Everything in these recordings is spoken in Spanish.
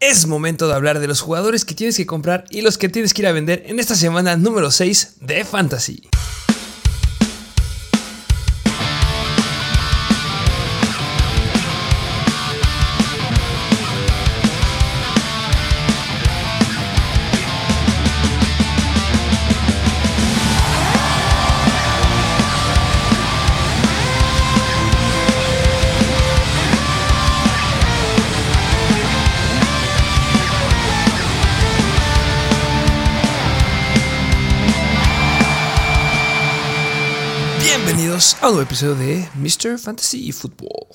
Es momento de hablar de los jugadores que tienes que comprar y los que tienes que ir a vender en esta semana número 6 de Fantasy. Bienvenidos a un nuevo episodio de Mr. Fantasy Football.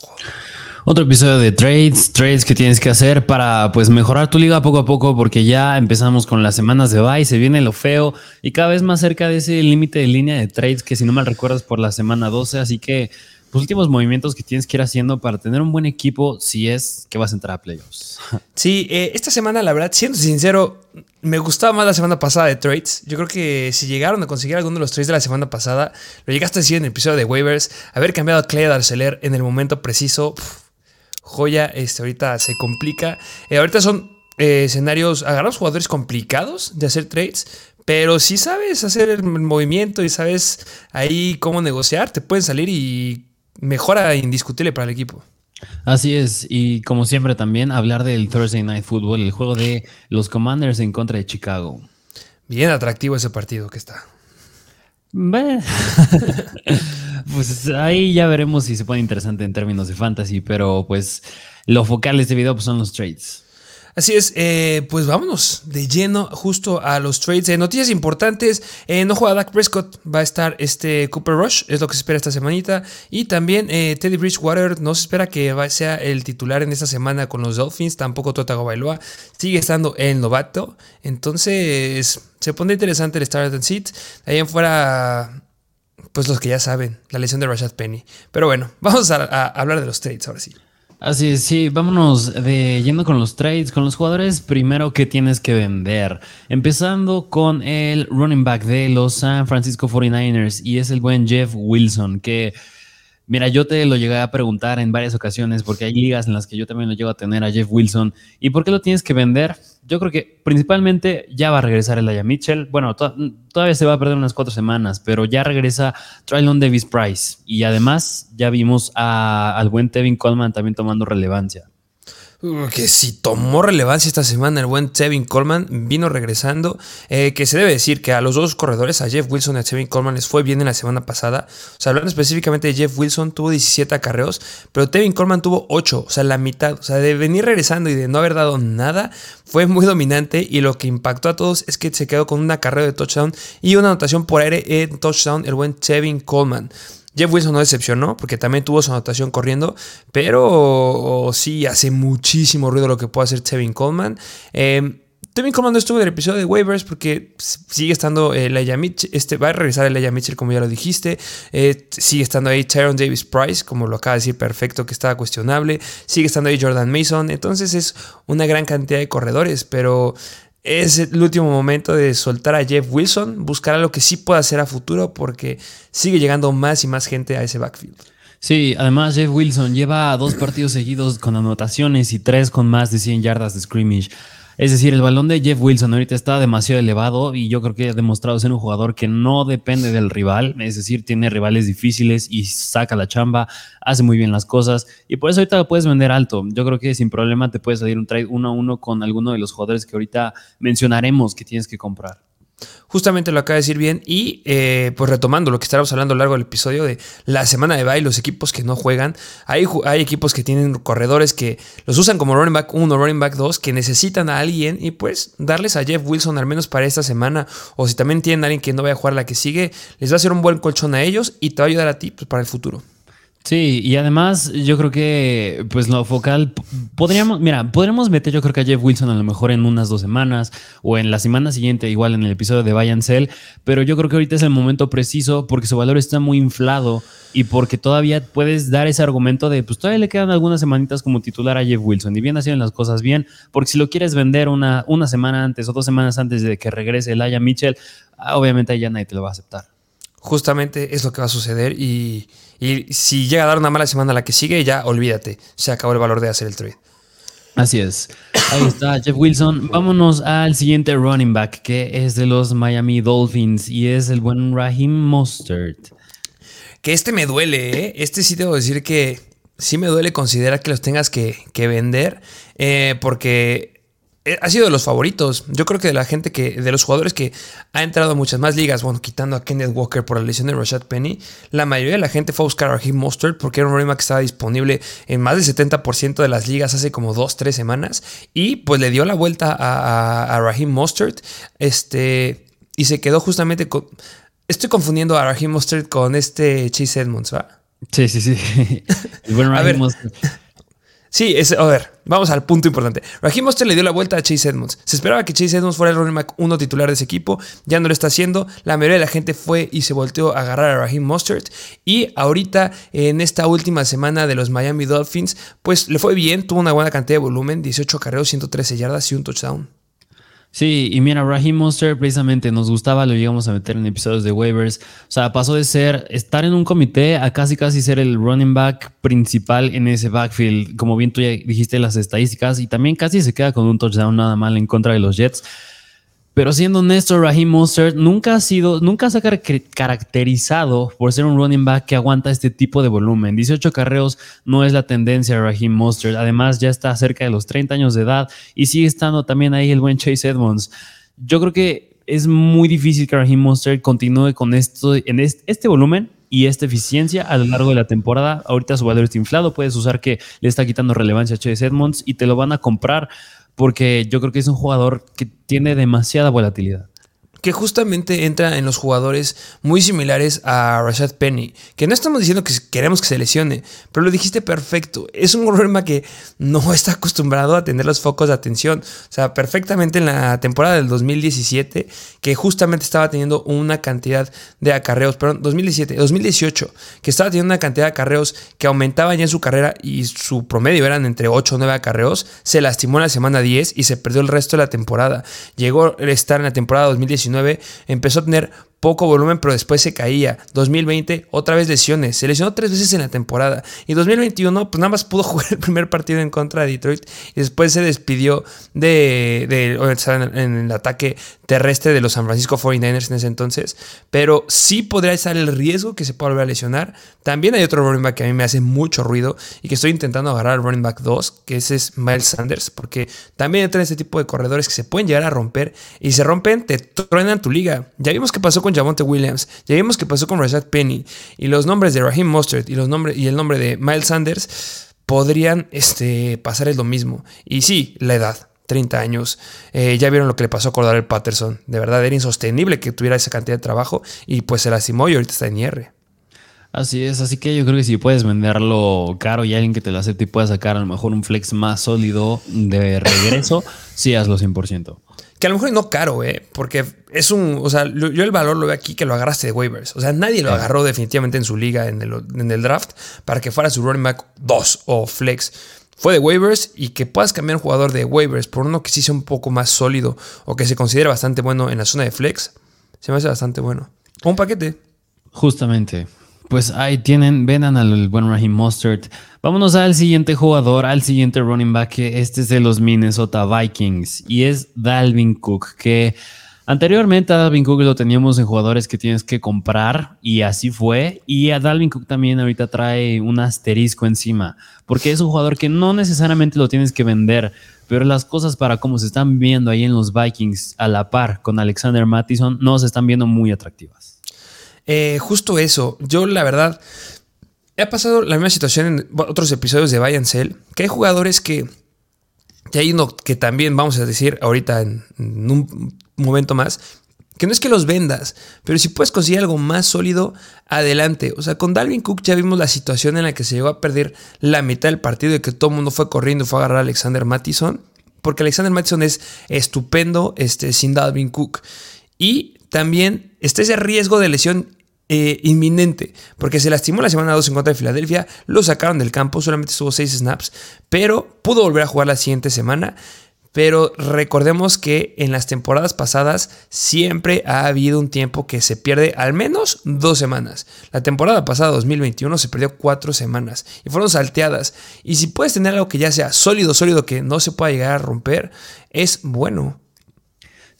Otro episodio de trades, trades que tienes que hacer para pues mejorar tu liga poco a poco porque ya empezamos con las semanas de bye, se viene lo feo y cada vez más cerca de ese límite de línea de trades que si no mal recuerdas por la semana 12, así que los últimos movimientos que tienes que ir haciendo para tener un buen equipo si es que vas a entrar a playoffs. Sí, eh, esta semana la verdad, siendo sincero, me gustaba más la semana pasada de trades. Yo creo que si llegaron a conseguir alguno de los trades de la semana pasada, lo llegaste a decir en el episodio de waivers, haber cambiado a Clay Darceler en el momento preciso, joya, este, ahorita se complica. Eh, ahorita son eh, escenarios, agarramos jugadores complicados de hacer trades, pero si sabes hacer el movimiento y sabes ahí cómo negociar, te pueden salir y mejora indiscutible para el equipo. Así es, y como siempre también hablar del Thursday Night Football, el juego de los Commanders en contra de Chicago. Bien atractivo ese partido que está. Pues ahí ya veremos si se pone interesante en términos de fantasy, pero pues lo focal de este video pues, son los trades. Así es, eh, pues vámonos de lleno justo a los trades. Eh, noticias importantes, eh, no juega Dak Prescott, va a estar este Cooper Rush, es lo que se espera esta semanita. Y también eh, Teddy Bridgewater, no se espera que sea el titular en esta semana con los Dolphins, tampoco Totago Bailoa, sigue estando el novato. Entonces, se pone interesante el Start and Seat. Ahí en fuera, pues los que ya saben, la lesión de Rashad Penny. Pero bueno, vamos a, a hablar de los trades ahora sí. Así es, sí, vámonos de yendo con los trades, con los jugadores primero que tienes que vender. Empezando con el running back de los San Francisco 49ers y es el buen Jeff Wilson, que mira, yo te lo llegué a preguntar en varias ocasiones porque hay ligas en las que yo también lo llego a tener a Jeff Wilson. ¿Y por qué lo tienes que vender? Yo creo que principalmente ya va a regresar el Aya Mitchell. Bueno, to- todavía se va a perder unas cuatro semanas, pero ya regresa Trylon Davis Price. Y además ya vimos al buen Tevin Coleman también tomando relevancia. Que si tomó relevancia esta semana el buen Tevin Coleman, vino regresando. eh, que se debe decir que a los dos corredores, a Jeff Wilson y a Tevin Coleman, les fue bien en la semana pasada. O sea, hablando específicamente de Jeff Wilson, tuvo 17 acarreos, pero Tevin Coleman tuvo 8, o sea, la mitad. O sea, de venir regresando y de no haber dado nada, fue muy dominante. Y lo que impactó a todos es que se quedó con un acarreo de touchdown y una anotación por aire en touchdown, el buen Tevin Coleman. Jeff Wilson no decepcionó porque también tuvo su anotación corriendo, pero sí hace muchísimo ruido lo que puede hacer Tevin Coleman. Eh, Tevin Coleman no estuvo en el episodio de waivers porque sigue estando el Elijah Mitchell, este, va a regresar Elijah Mitchell como ya lo dijiste, Eh, sigue estando ahí Tyron Davis Price, como lo acaba de decir perfecto que estaba cuestionable, sigue estando ahí Jordan Mason, entonces es una gran cantidad de corredores, pero es el último momento de soltar a Jeff Wilson, buscar algo que sí pueda hacer a futuro porque sigue llegando más y más gente a ese backfield. Sí, además Jeff Wilson lleva dos partidos seguidos con anotaciones y tres con más de 100 yardas de scrimmage. Es decir, el balón de Jeff Wilson ahorita está demasiado elevado y yo creo que ha demostrado ser un jugador que no depende del rival, es decir, tiene rivales difíciles y saca la chamba, hace muy bien las cosas y por eso ahorita lo puedes vender alto. Yo creo que sin problema te puede salir un trade uno a uno con alguno de los jugadores que ahorita mencionaremos que tienes que comprar. Justamente lo acaba de decir bien. Y eh, pues retomando lo que estábamos hablando a lo largo del episodio de la semana de bye, los equipos que no juegan. Hay, hay equipos que tienen corredores que los usan como running back 1, running back 2, que necesitan a alguien y pues darles a Jeff Wilson al menos para esta semana. O si también tienen a alguien que no vaya a jugar la que sigue, les va a hacer un buen colchón a ellos y te va a ayudar a ti pues, para el futuro. Sí, y además yo creo que pues lo focal podríamos, mira, podríamos meter yo creo que a Jeff Wilson a lo mejor en unas dos semanas o en la semana siguiente igual en el episodio de Buy and Sell, pero yo creo que ahorita es el momento preciso porque su valor está muy inflado y porque todavía puedes dar ese argumento de pues todavía le quedan algunas semanitas como titular a Jeff Wilson y bien hacían las cosas bien, porque si lo quieres vender una, una semana antes o dos semanas antes de que regrese el Mitchell, ah, obviamente ya nadie te lo va a aceptar. Justamente es lo que va a suceder y, y si llega a dar una mala semana a la que sigue, ya olvídate, se acabó el valor de hacer el trade. Así es. Ahí está Jeff Wilson. Vámonos al siguiente running back, que es de los Miami Dolphins y es el buen Raheem Mostert. Que este me duele, ¿eh? Este sí debo decir que sí me duele considerar que los tengas que, vender, eh, porque ha sido de los favoritos. Yo creo que de la gente que, de los jugadores que ha entrado a muchas más ligas, bueno, quitando a Kenneth Walker por la lesión de Rashad Penny, la mayoría de la gente fue a buscar a Raheem Mostert porque era un running que estaba disponible en más del 70% de las ligas hace como 2-3 semanas y pues le dio la vuelta a, a, Raheem Mostert este, y se quedó justamente con... Estoy confundiendo a Raheem Mostert con este Chase Edmonds, ¿va? Sí, sí, sí. bueno, a ver, Sí, a ver, vamos al punto importante. Raheem Mostert le dio la vuelta a Chase Edmonds. Se esperaba que Chase Edmonds fuera el running back uno titular de ese equipo. Ya no lo está haciendo. La mayoría de la gente fue y se volteó a agarrar a Raheem Mostert. Y ahorita, en esta última semana de los Miami Dolphins, pues le fue bien. Tuvo una buena cantidad de volumen: 18 carreos, 113 yardas y un touchdown. Sí, y mira, Raheem Monster precisamente nos gustaba, lo llegamos a meter en episodios de waivers. O sea, pasó de ser estar en un comité a casi casi ser el running back principal en ese backfield. Como bien tú ya dijiste las estadísticas, y también casi se queda con un touchdown nada mal en contra de los Jets. Pero siendo honesto, Raheem Mostert nunca ha sido, nunca se ha caracterizado por ser un running back que aguanta este tipo de volumen. 18 carreos no es la tendencia de Raheem Mostert. Además, ya está cerca de los 30 años de edad y sigue estando también ahí el buen Chase Edmonds. Yo creo que es muy difícil que Raheem Mostert continúe con esto, en este, volumen y esta eficiencia a lo largo de la temporada. Ahorita su valor está inflado, puedes usar que le está quitando relevancia a Chase Edmonds y te lo van a comprar porque yo creo que es un jugador que tiene demasiada volatilidad que justamente entra en los jugadores muy similares a Rashad Penny, que no estamos diciendo que queremos que se lesione, pero lo dijiste perfecto, es un problema que no está acostumbrado a tener los focos de atención, o sea, perfectamente en la temporada del 2017, que justamente estaba teniendo una cantidad de acarreos, perdón, 2017, 2018, que estaba teniendo una cantidad de acarreos que aumentaba ya en su carrera y su promedio eran entre 8 o 9 acarreos, se lastimó en la semana 10 y se perdió el resto de la temporada. Llegó a estar en la temporada 2019 empezó a tener poco volumen, pero después se caía. 2020, otra vez lesiones. Se lesionó tres veces en la temporada. Y 2021, pues nada más pudo jugar el primer partido en contra de Detroit. Y después se despidió de, en, el ataque terrestre de los San Francisco 49ers en ese entonces. Pero sí podría estar el riesgo que se pueda volver a lesionar. También hay otro running back que a mí me hace mucho ruido y que estoy intentando agarrar al running back 2, que ese es Miles Sanders. Porque también entra en este tipo de corredores que se pueden llegar a romper. Y se rompen, te truenan tu liga. Ya vimos qué pasó con Jamonte Williams. Ya vimos qué pasó con Rashad Penny. Y los nombres de Raheem Mostert y, los nombres, y el nombre de Miles Sanders podrían este, pasar lo mismo. Y sí, la edad. 30 años. Eh, ya vieron lo que le pasó a Cordell Patterson. De verdad, era insostenible que tuviera esa cantidad de trabajo y pues se lastimó y ahorita está en IR. Así es, así que yo creo que si puedes venderlo caro y alguien que te lo acepte y pueda sacar a lo mejor un flex más sólido de regreso, sí hazlo 100%. Que a lo mejor no caro, ¿eh? Porque es un. O sea, yo el valor lo veo aquí que lo agarraste de waivers. O sea, nadie lo agarró definitivamente en su liga, en el, en el draft, para que fuera su running back 2 o flex. Fue de waivers y que puedas cambiar un jugador de waivers por uno que sí sea un poco más sólido o que se considere bastante bueno en la zona de flex, se me hace bastante bueno. un paquete. Justamente. Pues ahí tienen, vendan al buen Raheem Mustard. Vámonos al siguiente jugador, al siguiente running back. Este es de los Minnesota Vikings y es Dalvin Cook, que anteriormente a Dalvin Cook lo teníamos en jugadores que tienes que comprar y así fue. Y a Dalvin Cook también ahorita trae un asterisco encima, porque es un jugador que no necesariamente lo tienes que vender, pero las cosas para cómo se están viendo ahí en los Vikings a la par con Alexander Mattison no se están viendo muy atractivas. Eh, justo eso. Yo, la verdad, he pasado la misma situación en otros episodios de Buy Sell, que hay jugadores que. Y hay uno que también vamos a decir ahorita en, un momento más, que no es que los vendas, pero si puedes conseguir algo más sólido, adelante. O sea, con Dalvin Cook ya vimos la situación en la que se llegó a perder la mitad del partido y que todo el mundo fue corriendo y fue a agarrar a Alexander Mattison, porque Alexander Mattison es estupendo este, sin Dalvin Cook. Y también está ese riesgo de lesión eh, inminente, porque se lastimó la semana 2 en contra de Filadelfia, lo sacaron del campo, solamente estuvo 6 snaps, pero pudo volver a jugar la siguiente semana. pero recordemos que en las temporadas pasadas siempre ha habido un tiempo que se pierde al menos dos semanas. La temporada pasada, 2021, se perdió cuatro semanas y fueron salteadas. Y si puedes tener algo que ya sea sólido, sólido, que no se pueda llegar a romper, es bueno.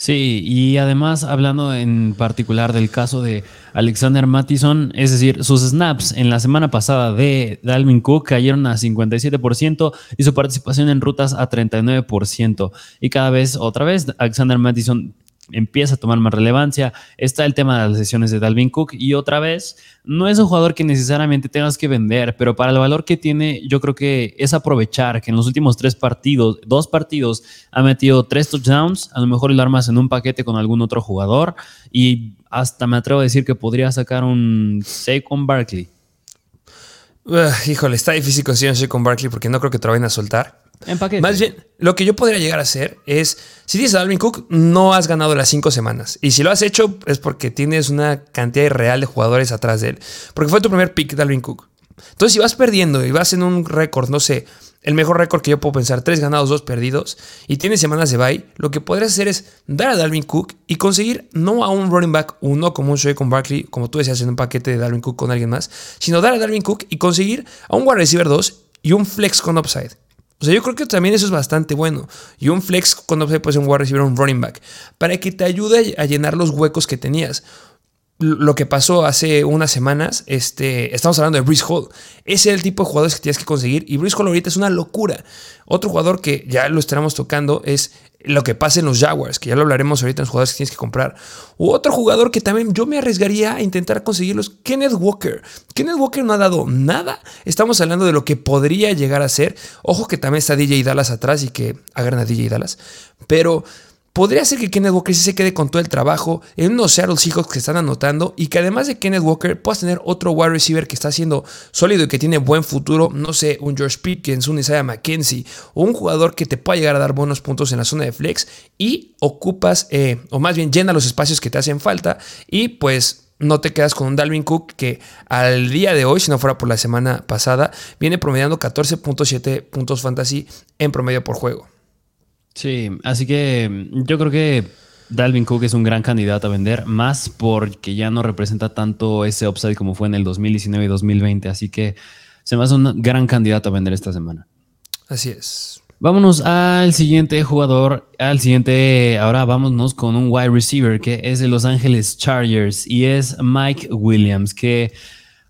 Sí, y además hablando en particular del caso de Alexander Mattison, es decir, sus snaps en la semana pasada de Dalvin Cook cayeron a 57% y su participación en rutas a 39%. Y cada vez, otra vez, Alexander Mattison empieza a tomar más relevancia. Está el tema de las lesiones de Dalvin Cook y otra vez, no es un jugador que necesariamente tengas que vender, pero para el valor que tiene, yo creo que es aprovechar que en los últimos tres partidos, dos partidos, ha metido tres touchdowns, a lo mejor lo armas en un paquete con algún otro jugador y hasta me atrevo a decir que podría sacar un Saquon Barkley. híjole, está difícil conseguir un Saquon Barkley porque no creo que te lo vayan a soltar. En paquete. Más bien, lo que yo podría llegar a hacer es, si tienes a Dalvin Cook, no has ganado las cinco semanas. Y si lo has hecho es porque tienes una cantidad real de jugadores atrás de él. Porque fue tu primer pick, Dalvin Cook. Entonces, si vas perdiendo y vas en un récord, no sé, el mejor récord que yo puedo pensar, tres ganados, dos perdidos, y tienes semanas de bye, lo que podrías hacer es dar a Dalvin Cook y conseguir no a un running back uno como un show con Barkley, como tú decías en un paquete de Dalvin Cook con alguien más, sino dar a Dalvin Cook y conseguir a un wide receiver 2 y un flex con upside. O sea, yo creo que también eso es bastante bueno. Y un flex cuando se puede ser un wide receiver un running back. Para que te ayude a llenar los huecos que tenías. Lo que pasó hace unas semanas, este, estamos hablando de Brice Hall. Ese es el tipo de jugadores que tienes que conseguir. Y Brice Hall ahorita es una locura. Otro jugador que ya lo estaremos tocando es lo que pasa en los Jaguars, que ya lo hablaremos ahorita en los jugadores que tienes que comprar. U otro jugador que también yo me arriesgaría a intentar conseguirlos, Kenneth Walker. Kenneth Walker no ha dado nada. Estamos hablando de lo que podría llegar a ser. Ojo que también está DJ Dallas atrás y que agarran DJ Dallas. Pero Podría ser que Kenneth Walker sí se quede con todo el trabajo en unos Seattle Seahawks que están anotando y que además de Kenneth Walker puedas tener otro wide receiver que está siendo sólido y que tiene buen futuro, no sé, un George Pickens, un Isaiah McKenzie o un jugador que te pueda llegar a dar buenos puntos en la zona de flex y ocupas, eh, o más bien llena los espacios que te hacen falta y pues no te quedas con un Dalvin Cook que al día de hoy, si no fuera por la semana pasada, viene promediando 14.7 puntos fantasy en promedio por juego. Sí, así que mm, yo creo que Dalvin Cook es un gran candidato a vender, más porque ya no representa tanto ese upside como fue en el 2019 y 2020. Así que se me hace un gran candidato a vender esta semana. Así es. Vámonos al siguiente jugador, al siguiente, ahora vámonos con un wide receiver que es de Los Ángeles Chargers y es Mike Williams, que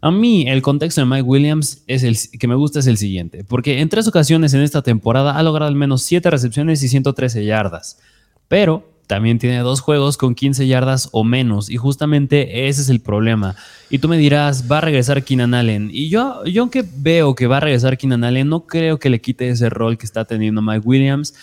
a mí el contexto de Mike Williams es el que me gusta es el siguiente, porque en tres ocasiones en esta temporada ha logrado al menos 7 recepciones y 113 yardas, pero también tiene dos juegos con 15 yardas o menos y justamente ese es el problema. Y tú me dirás, va a regresar Keenan Allen. Y yo, yo aunque veo que va a regresar Keenan Allen, no creo que le quite ese rol que está teniendo Mike Williams.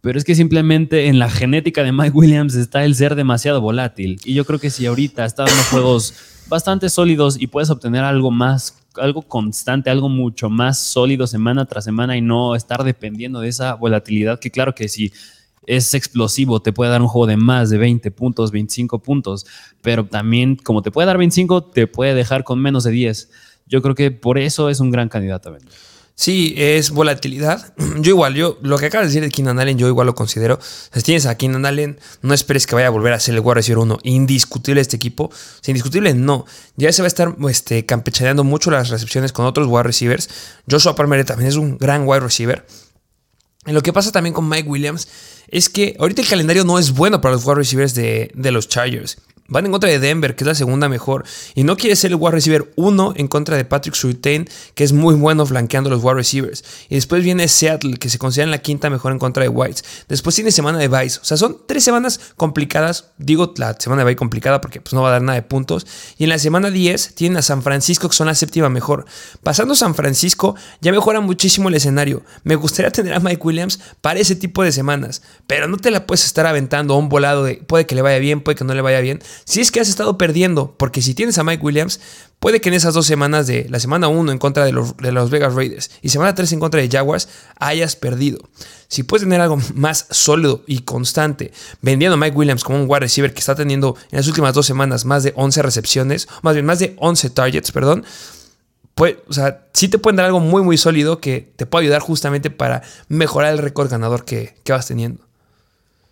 Pero es que simplemente en la genética de Mike Williams está el ser demasiado volátil. Y yo creo que si ahorita está dando juegos bastante sólidos y puedes obtener algo más, algo constante, algo mucho más sólido semana tras semana y no estar dependiendo de esa volatilidad que claro que si es explosivo, te puede dar un juego de más de 20 puntos, 25 puntos, pero también como te puede dar 25, te puede dejar con menos de 10. Yo creo que por eso es un gran candidato a vender. Sí, es volatilidad. Yo igual, yo lo que acabas de decir de Keenan Allen, yo igual lo considero. Si tienes a Keenan Allen, no esperes que vaya a volver a ser el wide receiver 1 indiscutible este equipo. Si indiscutible, no. Ya se va a estar este, campechaneando mucho las recepciones con otros wide receivers. Joshua Palmer también es un gran wide receiver. Y lo que pasa también con Mike Williams es que ahorita el calendario no es bueno para los wide receivers de, de los Chargers. Van en contra de Denver, que es la segunda mejor. Y no quiere ser el wide receiver 1 en contra de Patrick Surtain, que es muy bueno flanqueando los wide receivers. Y después viene Seattle, que se considera la quinta mejor en contra de Whites. Después tiene semana de Vice. O sea, son tres semanas complicadas. Digo la semana de Vice complicada porque pues, no va a dar nada de puntos. Y en la semana 10 tienen a San Francisco, que son la séptima mejor. Pasando San Francisco, ya mejora muchísimo el escenario. Me gustaría tener a Mike Williams para ese tipo de semanas. Pero no te la puedes estar aventando a un volado de puede que le vaya bien, puede que no le vaya bien si es que has estado perdiendo, porque si tienes a Mike Williams, puede que en esas dos semanas de la semana 1 en contra de los, de los, Vegas Raiders y semana 3 en contra de Jaguars, hayas perdido. Si puedes tener algo más sólido y constante, vendiendo a Mike Williams como un wide receiver que está teniendo en las últimas dos semanas más de 11 recepciones, más bien más de 11 targets, perdón, Pues, o sea, sí te pueden dar algo muy, muy sólido que te puede ayudar justamente para mejorar el récord ganador que, que vas teniendo.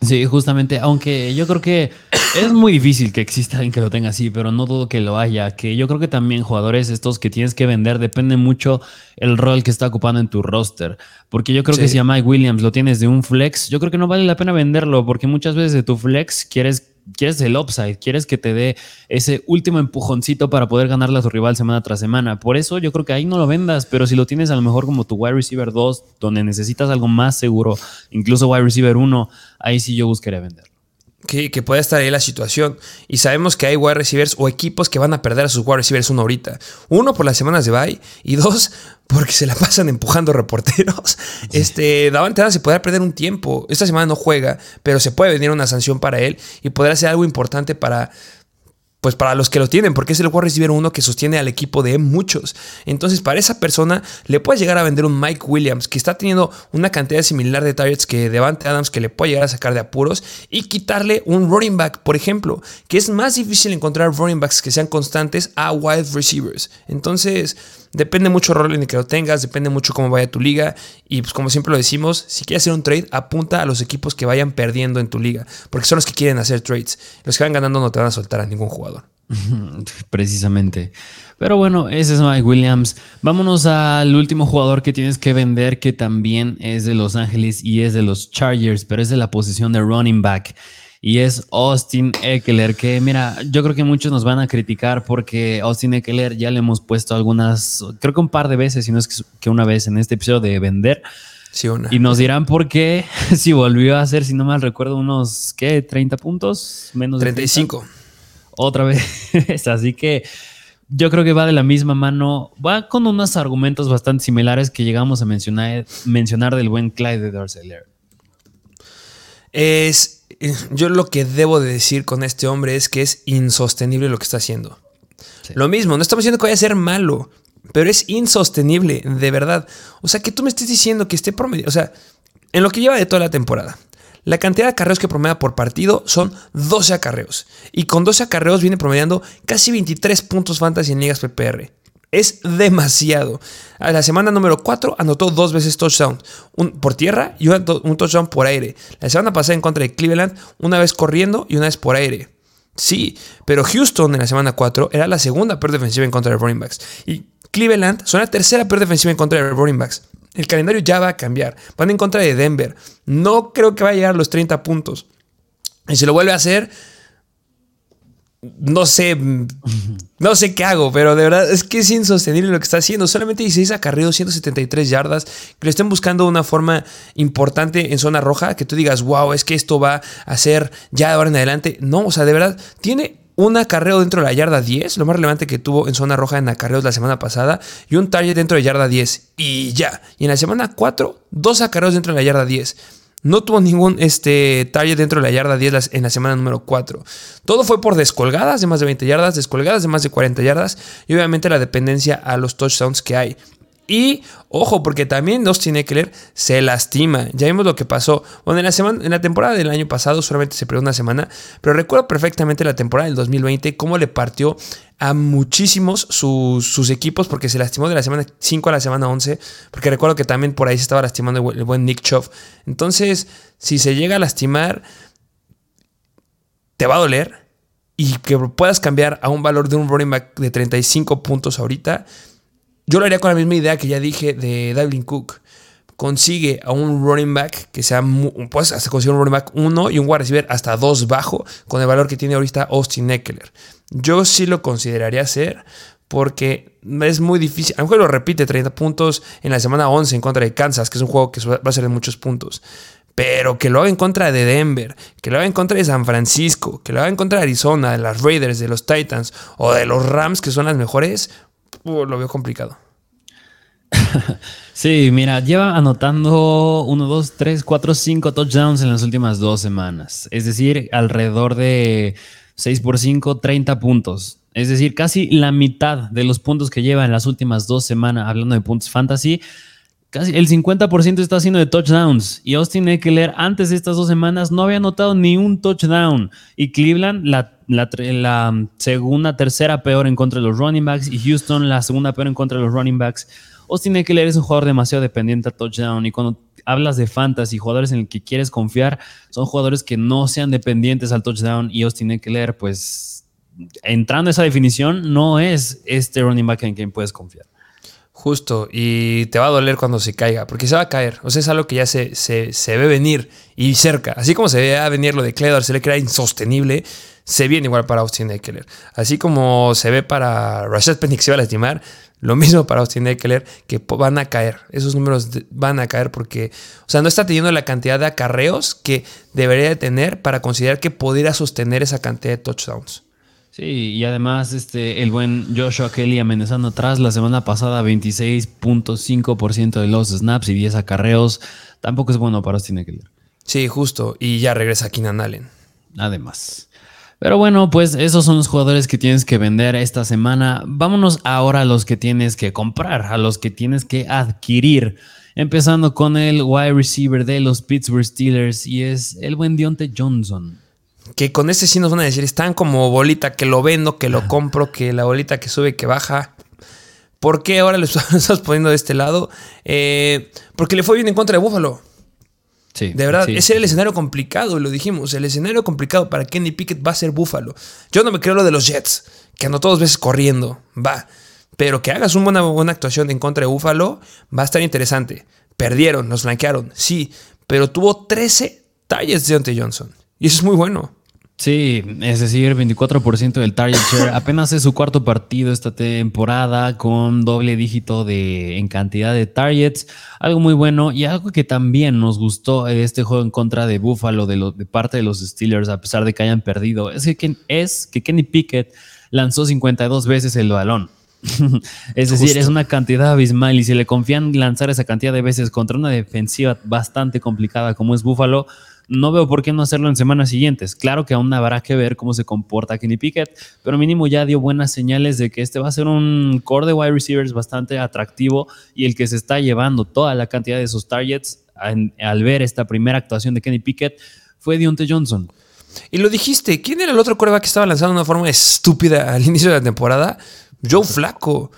Sí, justamente, aunque yo creo que es muy difícil que exista alguien que lo tenga así, pero no dudo que lo haya, que yo creo que también jugadores estos que tienes que vender depende mucho el rol que está ocupando en tu roster, porque yo creo que si a Mike Williams lo tienes de un flex, yo creo que no vale la pena venderlo, porque muchas veces de tu flex quieres quieres el upside, quieres que te dé ese último empujoncito para poder ganarle a tu rival semana tras semana. Por eso yo creo que ahí no lo vendas, pero si lo tienes a lo mejor como tu wide receiver 2, donde necesitas algo más seguro, incluso wide receiver 1, ahí sí yo buscaría venderlo que, que pueda estar ahí la situación. Y sabemos que hay wide receivers o equipos que van a perder a sus wide receivers uno ahorita. Uno por las semanas de bye y dos porque se la pasan empujando reporteros. Este, Davante Adams se podrá perder un tiempo. Esta semana no juega, pero se puede venir una sanción para él y podrá ser algo importante para pues para los que lo tienen, porque es el wide receiver uno que sostiene al equipo de muchos. Entonces, para esa persona le puedes llegar a vender un Mike Williams que está teniendo una cantidad similar de targets que Devante Adams que le puede llegar a sacar de apuros y quitarle un running back, por ejemplo, que es más difícil encontrar running backs que sean constantes a wide receivers. Entonces, Depende mucho el rol en el que lo tengas, depende mucho cómo vaya tu liga. Y pues como siempre lo decimos, si quieres hacer un trade, apunta a los equipos que vayan perdiendo en tu liga. Porque son los que quieren hacer trades. Los que van ganando no te van a soltar a ningún jugador. Precisamente. Pero bueno, ese es Mike Williams. Vámonos al último jugador que tienes que vender, que también es de Los Ángeles y es de los Chargers, pero es de la posición de running back y es Austin Eckler, que mira, yo creo que muchos nos van a criticar porque Austin Eckler ya le hemos puesto algunas, creo que un par de veces, si no es que una vez en este episodio de vender. Sí, una. Y nos dirán por qué, si volvió a hacer, si no mal recuerdo, unos, ¿qué? 30 puntos, menos 35. Otra vez. Así que yo creo que va de la misma mano, va con unos argumentos bastante similares que llegamos a mencionar, mencionar del buen Clyde de Darceller. Es yo lo que debo de decir con este hombre es que es insostenible lo que está haciendo. Lo mismo, no estamos diciendo que vaya a ser malo, pero es insostenible, de verdad. O sea, que tú me estés diciendo que esté promedio, o sea, en lo que lleva de toda la temporada. La cantidad de acarreos que promedia por partido son 12 acarreos. Y con 12 acarreos viene promediando casi 23 puntos fantasy en ligas PPR. Es demasiado. A la semana número 4 anotó dos veces touchdown. Un por tierra y un, touchdown por aire. La semana pasada en contra de Cleveland, una vez corriendo y una vez por aire. Sí, pero Houston en la semana 4 era la segunda peor defensiva en contra de running backs. Y Cleveland son la tercera peor defensiva en contra de running backs. El calendario ya va a cambiar. Van en contra de Denver. No creo que vaya a llegar a los 30 puntos. Y si lo vuelve a hacer, no sé, no sé qué hago, pero de verdad es que es insostenible lo que está haciendo. Solamente 16 acarreos, 173 yardas, que lo estén buscando una forma importante en zona roja, que tú digas, wow, es que esto va a ser ya de ahora en adelante. No, o sea, de verdad, tiene un acarreo dentro de la yarda 10, lo más relevante que tuvo en zona roja en acarreos la semana pasada, y un target dentro de yarda 10, y ya. Y en la semana 4, dos acarreos dentro de la yarda 10. No tuvo ningún este, target dentro de la yarda 10 en la semana número 4. Todo fue por descolgadas de más de 20 yardas, descolgadas de más de 40 yardas y obviamente la dependencia a los touchdowns que hay. Y ojo, porque también Dustin Eckler se lastima. Ya vimos lo que pasó. Bueno, en la, semana, en la temporada del año pasado solamente se perdió una semana, pero recuerdo perfectamente la temporada del 2020, cómo le partió a muchísimos sus, equipos porque se lastimó de la semana 5 a la semana 11, porque recuerdo que también por ahí se estaba lastimando el buen Nick Chubb. Entonces, si se llega a lastimar, te va a doler y que puedas cambiar a un valor de un running back de 35 puntos ahorita yo lo haría con la misma idea que ya dije de Dalvin Cook. Consigue a un running back que sea, pues hasta consigue un running back 1 y un wide receiver hasta 2 bajo con el valor que tiene ahorita Austin Eckler. Yo sí lo consideraría hacer porque es muy difícil. A lo lo repite 30 puntos en la semana 11 en contra de Kansas, que es un juego que va a ser de muchos puntos. Pero que lo haga en contra de Denver, que lo haga en contra de San Francisco, que lo haga en contra de Arizona, de las Raiders, de los Titans o de los Rams, que son las mejores, Lo veo complicado. sí, mira, lleva anotando 1, 2, 3, 4, 5 touchdowns en las últimas dos semanas. Es decir, alrededor de 6 por 5, 30 puntos. Es decir, casi la mitad de los puntos que lleva en las últimas dos semanas, hablando de puntos fantasy, casi el 50% está haciendo de touchdowns. Y Austin Eckler antes de estas dos semanas no había anotado ni un touchdown. Y Cleveland, la la, la, segunda, tercera peor en contra de los running backs y Houston la segunda peor en contra de los running backs. Austin Eckler es un jugador demasiado dependiente a touchdown y cuando hablas de fantasy, jugadores en el que quieres confiar, son jugadores que no sean dependientes al touchdown y Austin Eckler, pues entrando a esa definición, no es este running back en quien puedes confiar. Justo, y te va a doler cuando se caiga, porque se va a caer. O sea, es algo que ya se, se, ve venir y cerca. Así como se ve venir lo de Cledor, se le crea insostenible, se viene igual para Austin Eckler. Así como se ve para Rashad Penny que se va a lastimar, lo mismo para Austin Eckler, que van a caer. Esos números van a caer porque, o sea, no está teniendo la cantidad de acarreos que debería de tener para considerar que pudiera sostener esa cantidad de touchdowns. Sí, y además este, el buen Joshua Kelly amenazando atrás la semana pasada 26.5% de los snaps y 10 acarreos. Tampoco es bueno para Austin Eckler. Sí, justo. Y ya regresa Keenan Allen. Además. Pero bueno, pues esos son los jugadores que tienes que vender esta semana. Vámonos ahora a los que tienes que comprar, a los que tienes que adquirir. Empezando con el wide receiver de los Pittsburgh Steelers y es el buen Dionte Johnson que con este sí nos van a decir, están como bolita que lo vendo, que lo compro, que la bolita que sube, que baja. ¿Por qué ahora lo estamos poniendo de este lado? Eh, porque le fue bien en contra de Buffalo. Sí, de verdad, ese era el escenario complicado, lo dijimos. El escenario complicado para Kenny Pickett va a ser Buffalo. Yo no me creo lo de los Jets, que ando todos veces corriendo, va. Pero que hagas una buena, actuación en contra de Buffalo va a estar interesante. Perdieron, nos flanquearon, sí, pero tuvo 13 talles de Deontay Johnson. Y eso es muy bueno. Sí, es decir, 24% del target share. Apenas es su cuarto partido esta temporada con doble dígito de, en cantidad de targets. Algo muy bueno y algo que también nos gustó de este juego en contra de Buffalo de, de parte de los Steelers, a pesar de que hayan perdido, es que, es que Kenny Pickett lanzó 52 veces el balón. es decir, es una cantidad abismal y si le confían lanzar esa cantidad de veces contra una defensiva bastante complicada como es Buffalo, no veo por qué no hacerlo en semanas siguientes. Claro que aún habrá que ver cómo se comporta Kenny Pickett, pero mínimo ya dio buenas señales de que este va a ser un core de wide receivers bastante atractivo y el que se está llevando toda la cantidad de esos targets al ver esta primera actuación de Kenny Pickett fue Deontay Johnson. Y lo dijiste, ¿quién era el otro coreback que estaba lanzando de una forma estúpida al inicio de la temporada? Joe Flaco.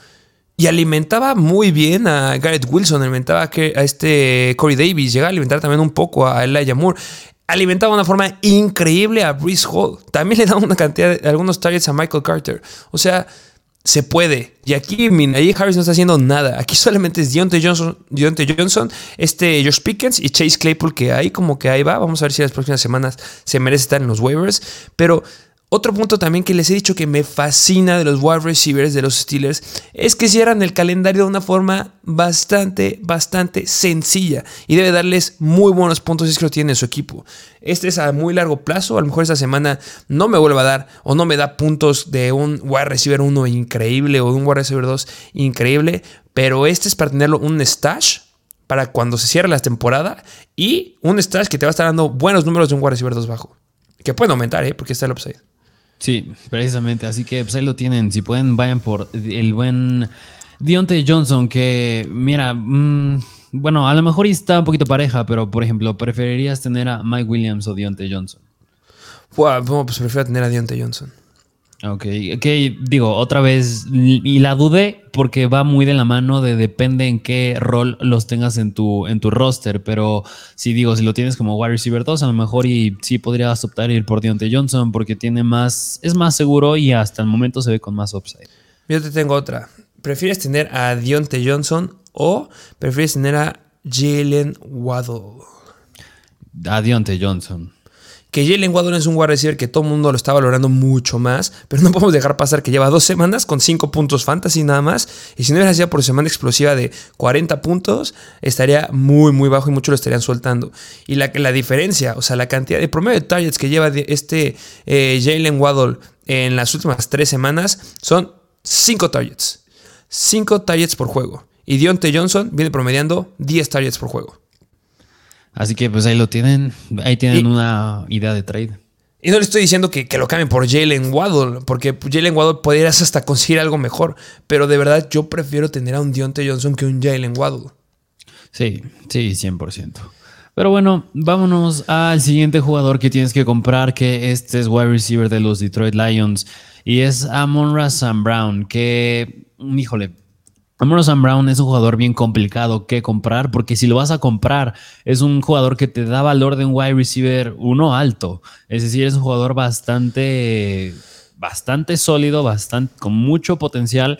Y alimentaba muy bien a Garrett Wilson, alimentaba a este Corey Davis, llegaba a alimentar también un poco a Elijah Moore. Alimentaba de una forma increíble a Brees Hall. También le daba una cantidad de algunos targets a Michael Carter. O sea, se puede. Y aquí ahí Harris no está haciendo nada. Aquí solamente es Deontay Johnson, Johnson, este Josh Pickens y Chase Claypool, que ahí como que ahí va. Vamos a ver si las próximas semanas se merece estar en los waivers. Pero otro punto también que les he dicho que me fascina de los wide receivers de los Steelers es que cierran el calendario de una forma bastante, bastante sencilla y debe darles muy buenos puntos si es que lo tiene en su equipo. Este es a muy largo plazo, a lo mejor esta semana no me vuelva a dar o no me da puntos de un wide receiver 1 increíble o de un wide receiver 2 increíble, pero este es para tenerlo un stash para cuando se cierre la temporada y un stash que te va a estar dando buenos números de un wide receiver 2 bajo. Que pueden aumentar, ¿eh? porque está el upside. Sí, precisamente. Así que pues ahí lo tienen. Si pueden, vayan por el buen Dionte Johnson, que mira, mm, bueno, a lo mejor está un poquito pareja, pero por ejemplo, ¿preferirías tener a Mike Williams o Dionte Johnson? Pues prefiero tener a Dionte Johnson. Ok, ok, digo, otra vez, y la dudé porque va muy de la mano de depende en qué rol los tengas en tu, en tu roster, pero si digo, si lo tienes como wide receiver 2, a lo mejor y sí podrías optar ir por Deontay Johnson porque tiene más, es más seguro y hasta el momento se ve con más upside. Yo te tengo otra. ¿Prefieres tener a Deontay Johnson o prefieres tener a Jalen Waddle? A Deontay Johnson que Jalen Waddle es un wide receiver que todo el mundo lo está valorando mucho más, pero no podemos dejar pasar que lleva dos semanas con cinco puntos fantasy nada más, y si no hubiera sido por semana explosiva de 40 puntos, estaría muy, muy bajo y muchos lo estarían soltando. Y la, la diferencia, o sea, la cantidad de promedio de targets que lleva este eh, Jalen Waddle en las últimas tres semanas son cinco targets. Cinco targets por juego. Y Dionte Johnson viene promediando 10 targets por juego. Así que pues ahí lo tienen, ahí tienen una idea de trade. Y no le estoy diciendo que, lo cambien por Jalen Waddle, porque Jalen Waddle podrías hasta conseguir algo mejor, pero de verdad yo prefiero tener a un Dionte Johnson que un Jalen Waddle. Sí, sí, 100%. Pero bueno, vámonos al siguiente jugador que tienes que comprar, que este es wide receiver de los Detroit Lions. Y es Amon Sam Brown, que, híjole, Amon Sam Brown es un jugador bien complicado que comprar, porque si lo vas a comprar, es un jugador que te da valor de un wide receiver uno alto. Es decir, es un jugador bastante, bastante sólido, bastante, con mucho potencial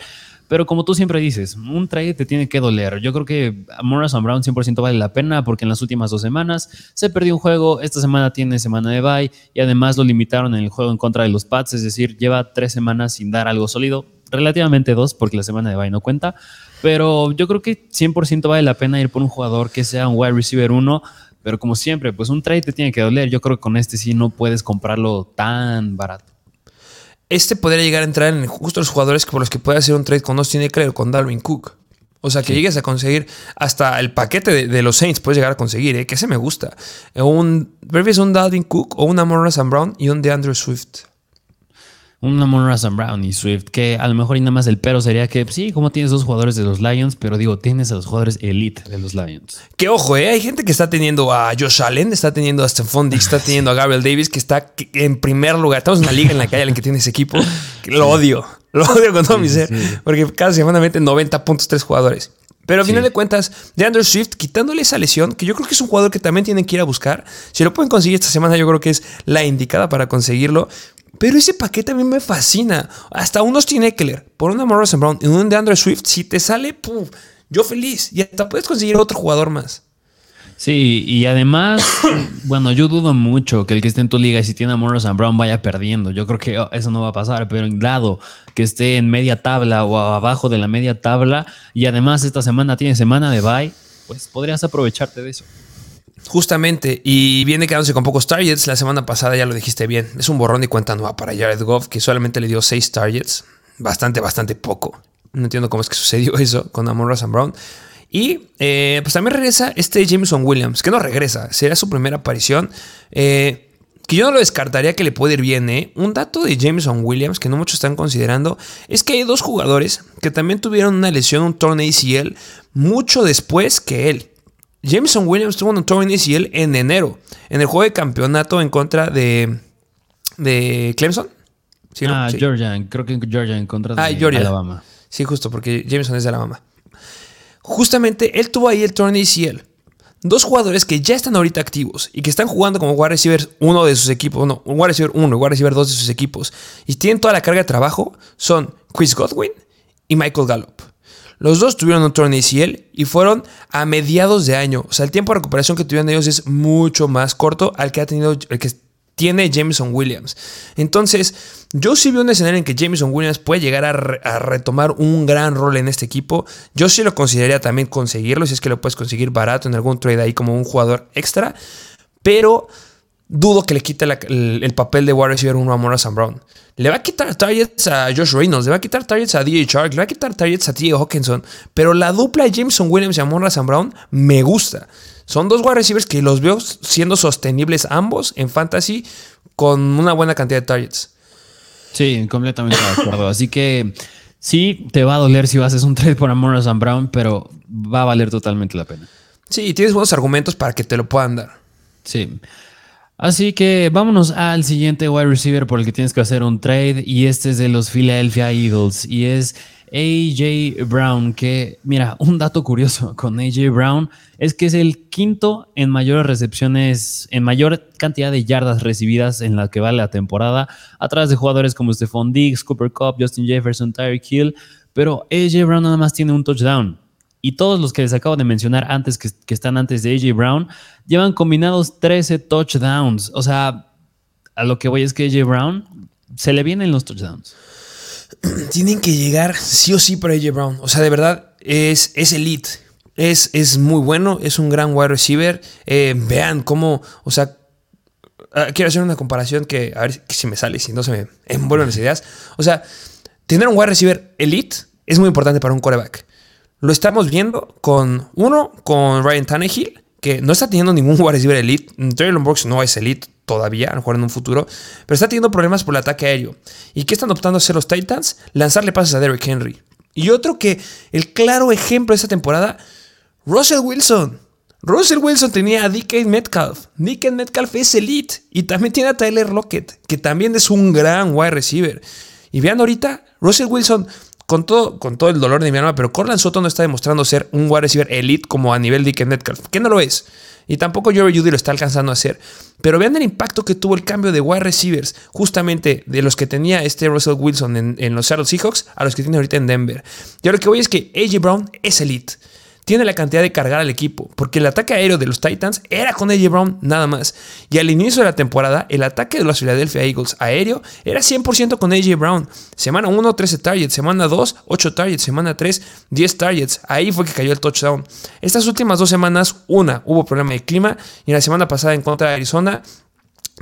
pero como tú siempre dices, un trade te tiene que doler. Yo creo que Morrison Brown 100% vale la pena porque en las últimas dos semanas se perdió un juego, esta semana tiene semana de bye y además lo limitaron en el juego en contra de los Pats, es decir, lleva tres semanas sin dar algo sólido, relativamente dos porque la semana de bye no cuenta, pero yo creo que 100% vale la pena ir por un jugador que sea un wide receiver 1. Pero como siempre, pues un trade te tiene que doler. Yo creo que con este sí no puedes comprarlo tan barato este podría llegar a entrar en justo los jugadores por los que puede hacer un trade con Austin Eckler o con Darwin Cook. O sea, que llegues a conseguir hasta el paquete de, los Saints, puedes llegar a conseguir, ¿eh? que ese me gusta. Un, prefieres un Dalvin Cook o un Amon Brown y un DeAndre Swift un Amon Russell Brown y Swift, que a lo mejor y nada más el pero sería que sí, como tienes dos jugadores de los Lions, pero digo, tienes a los jugadores elite de los Lions. Que ojo, ¿eh? hay gente que está teniendo a Josh Allen, está teniendo a Stephon Dix, está teniendo a Gabriel Davis, que está en primer lugar. Estamos en una liga en la que hay alguien que tiene ese equipo, que lo odio, lo odio con todo mi ser, porque cada semana meten 90 puntos tres jugadores. Pero a final de cuentas, de Andrew Swift, quitándole esa lesión, que yo creo que es un jugador que también tienen que ir a buscar. Si lo pueden conseguir esta semana, yo creo que es la indicada para conseguirlo. Pero ese paquete a mí me fascina. Hasta unos tiene Eckler, por una Morrison Brown y un de Andrew Swift, si te sale, puf, yo feliz. Y hasta puedes conseguir otro jugador más. Sí, y además, bueno, yo dudo mucho que el que esté en tu liga y si tiene a Morrison Brown vaya perdiendo. Yo creo que oh, eso no va a pasar, pero en lado que esté en media tabla o abajo de la media tabla y además esta semana tiene semana de bye, pues podrías aprovecharte de eso. Justamente, y viene quedándose con pocos targets. La semana pasada ya lo dijiste bien. Es un borrón y cuenta nueva para Jared Goff, que solamente le dio 6 targets. Bastante, bastante poco. No entiendo cómo es que sucedió eso con Amon Ross Brown. Y eh, pues también regresa este Jameson Williams, que no regresa, será su primera aparición. Eh, que yo no lo descartaría que le puede ir bien, ¿eh? Un dato de Jameson Williams que no muchos están considerando es que hay dos jugadores que también tuvieron una lesión, un torneo ACL, mucho después que él. Jameson Williams tuvo un torneo ACL en enero, en el juego de campeonato en contra de, de Clemson. ah, Georgia, creo que Georgia en contra de ah, Alabama. Sí, justo, porque Jameson es de Alabama. Justamente él tuvo ahí el torneo ACL. Dos jugadores que ya están ahorita activos y que están jugando como wide receiver uno de sus equipos, no, un wide receiver uno y wide receiver dos de sus equipos, y tienen toda la carga de trabajo, son Chris Godwin y Michael Gallup. Los dos tuvieron un torneo ACL y fueron a mediados de año. O sea, el tiempo de recuperación que tuvieron ellos es mucho más corto al que ha tenido el que tiene Jameson Williams. Entonces, yo sí veo un escenario en que Jameson Williams puede llegar a, a, retomar un gran rol en este equipo. Yo sí lo consideraría también conseguirlo, si es que lo puedes conseguir barato en algún trade ahí como un jugador extra. Pero dudo que le quite el, papel de wide receiver uno a Morrison Brown. Le va a quitar targets a Josh Reynolds, le va a quitar targets a DJ Shark, le va a quitar targets a T. Hawkinson. Pero la dupla de Jameson Williams y Morrison Brown me gusta. Son dos wide receivers que los veo siendo sostenibles ambos en fantasy con una buena cantidad de targets. Sí, completamente de acuerdo. Así que sí, te va a doler si hacer un trade por Morrison Brown, pero va a valer totalmente la pena. Sí, tienes buenos argumentos para que te lo puedan dar. Sí. Así que vámonos al siguiente wide receiver por el que tienes que hacer un trade y este es de los Philadelphia Eagles y es AJ Brown, que mira, un dato curioso con AJ Brown es que es el quinto en mayores recepciones, en mayor cantidad de yardas recibidas en la que vale la temporada, atrás de jugadores como Stephon Diggs, Cooper Cup, Justin Jefferson, Tyreek Hill, pero AJ Brown nada más tiene un touchdown. Y todos los que les acabo de mencionar antes, que, están antes de AJ Brown, llevan combinados 13 touchdowns. O sea, a lo que voy es que AJ Brown se le vienen los touchdowns. Tienen que llegar sí o sí para AJ Brown. O sea, de verdad, es, es elite. Es, es muy bueno, es un gran wide receiver. Eh, vean cómo, o sea, ah, quiero hacer una comparación que a ver si me sale, si no se me envuelven las ideas. O sea, tener un wide receiver elite es muy importante para un quarterback. Lo estamos viendo con uno, con Ryan Tannehill, que no está teniendo ningún wide receiver elite. Traylon Brooks no es elite todavía, a lo mejor en un futuro, pero está teniendo problemas por el ataque aéreo. ¿Y qué están optando a hacer los Titans? Lanzarle pases a Derrick Henry. Y otro que, el claro ejemplo de esta temporada, Russell Wilson. Russell Wilson tenía a DK Metcalf. DK Metcalf es elite. Y también tiene a Tyler Lockett, que también es un gran wide receiver. Y vean ahorita, Russell Wilson, con todo, con todo el dolor de mi alma, pero Corland Soto no está demostrando ser un wide receiver elite como a nivel DK Metcalf, que no lo es. Y tampoco Jerry Judy lo está alcanzando a hacer. Pero vean el impacto que tuvo el cambio de wide receivers, justamente de los que tenía este Russell Wilson en, en los Seattle Seahawks a los que tiene ahorita en Denver. Y ahora lo que voy es que AJ Brown es elite tiene la cantidad de cargar al equipo, porque el ataque aéreo de los Titans era con AJ Brown nada más. Y al inicio de la temporada, el ataque de los Philadelphia Eagles aéreo era 100% con AJ Brown. Semana 1, 13 targets, semana 2, 8 targets, semana 3, 10 targets. Ahí fue que cayó el touchdown. Estas últimas dos semanas, una, hubo problema de clima, y la semana pasada en contra de Arizona,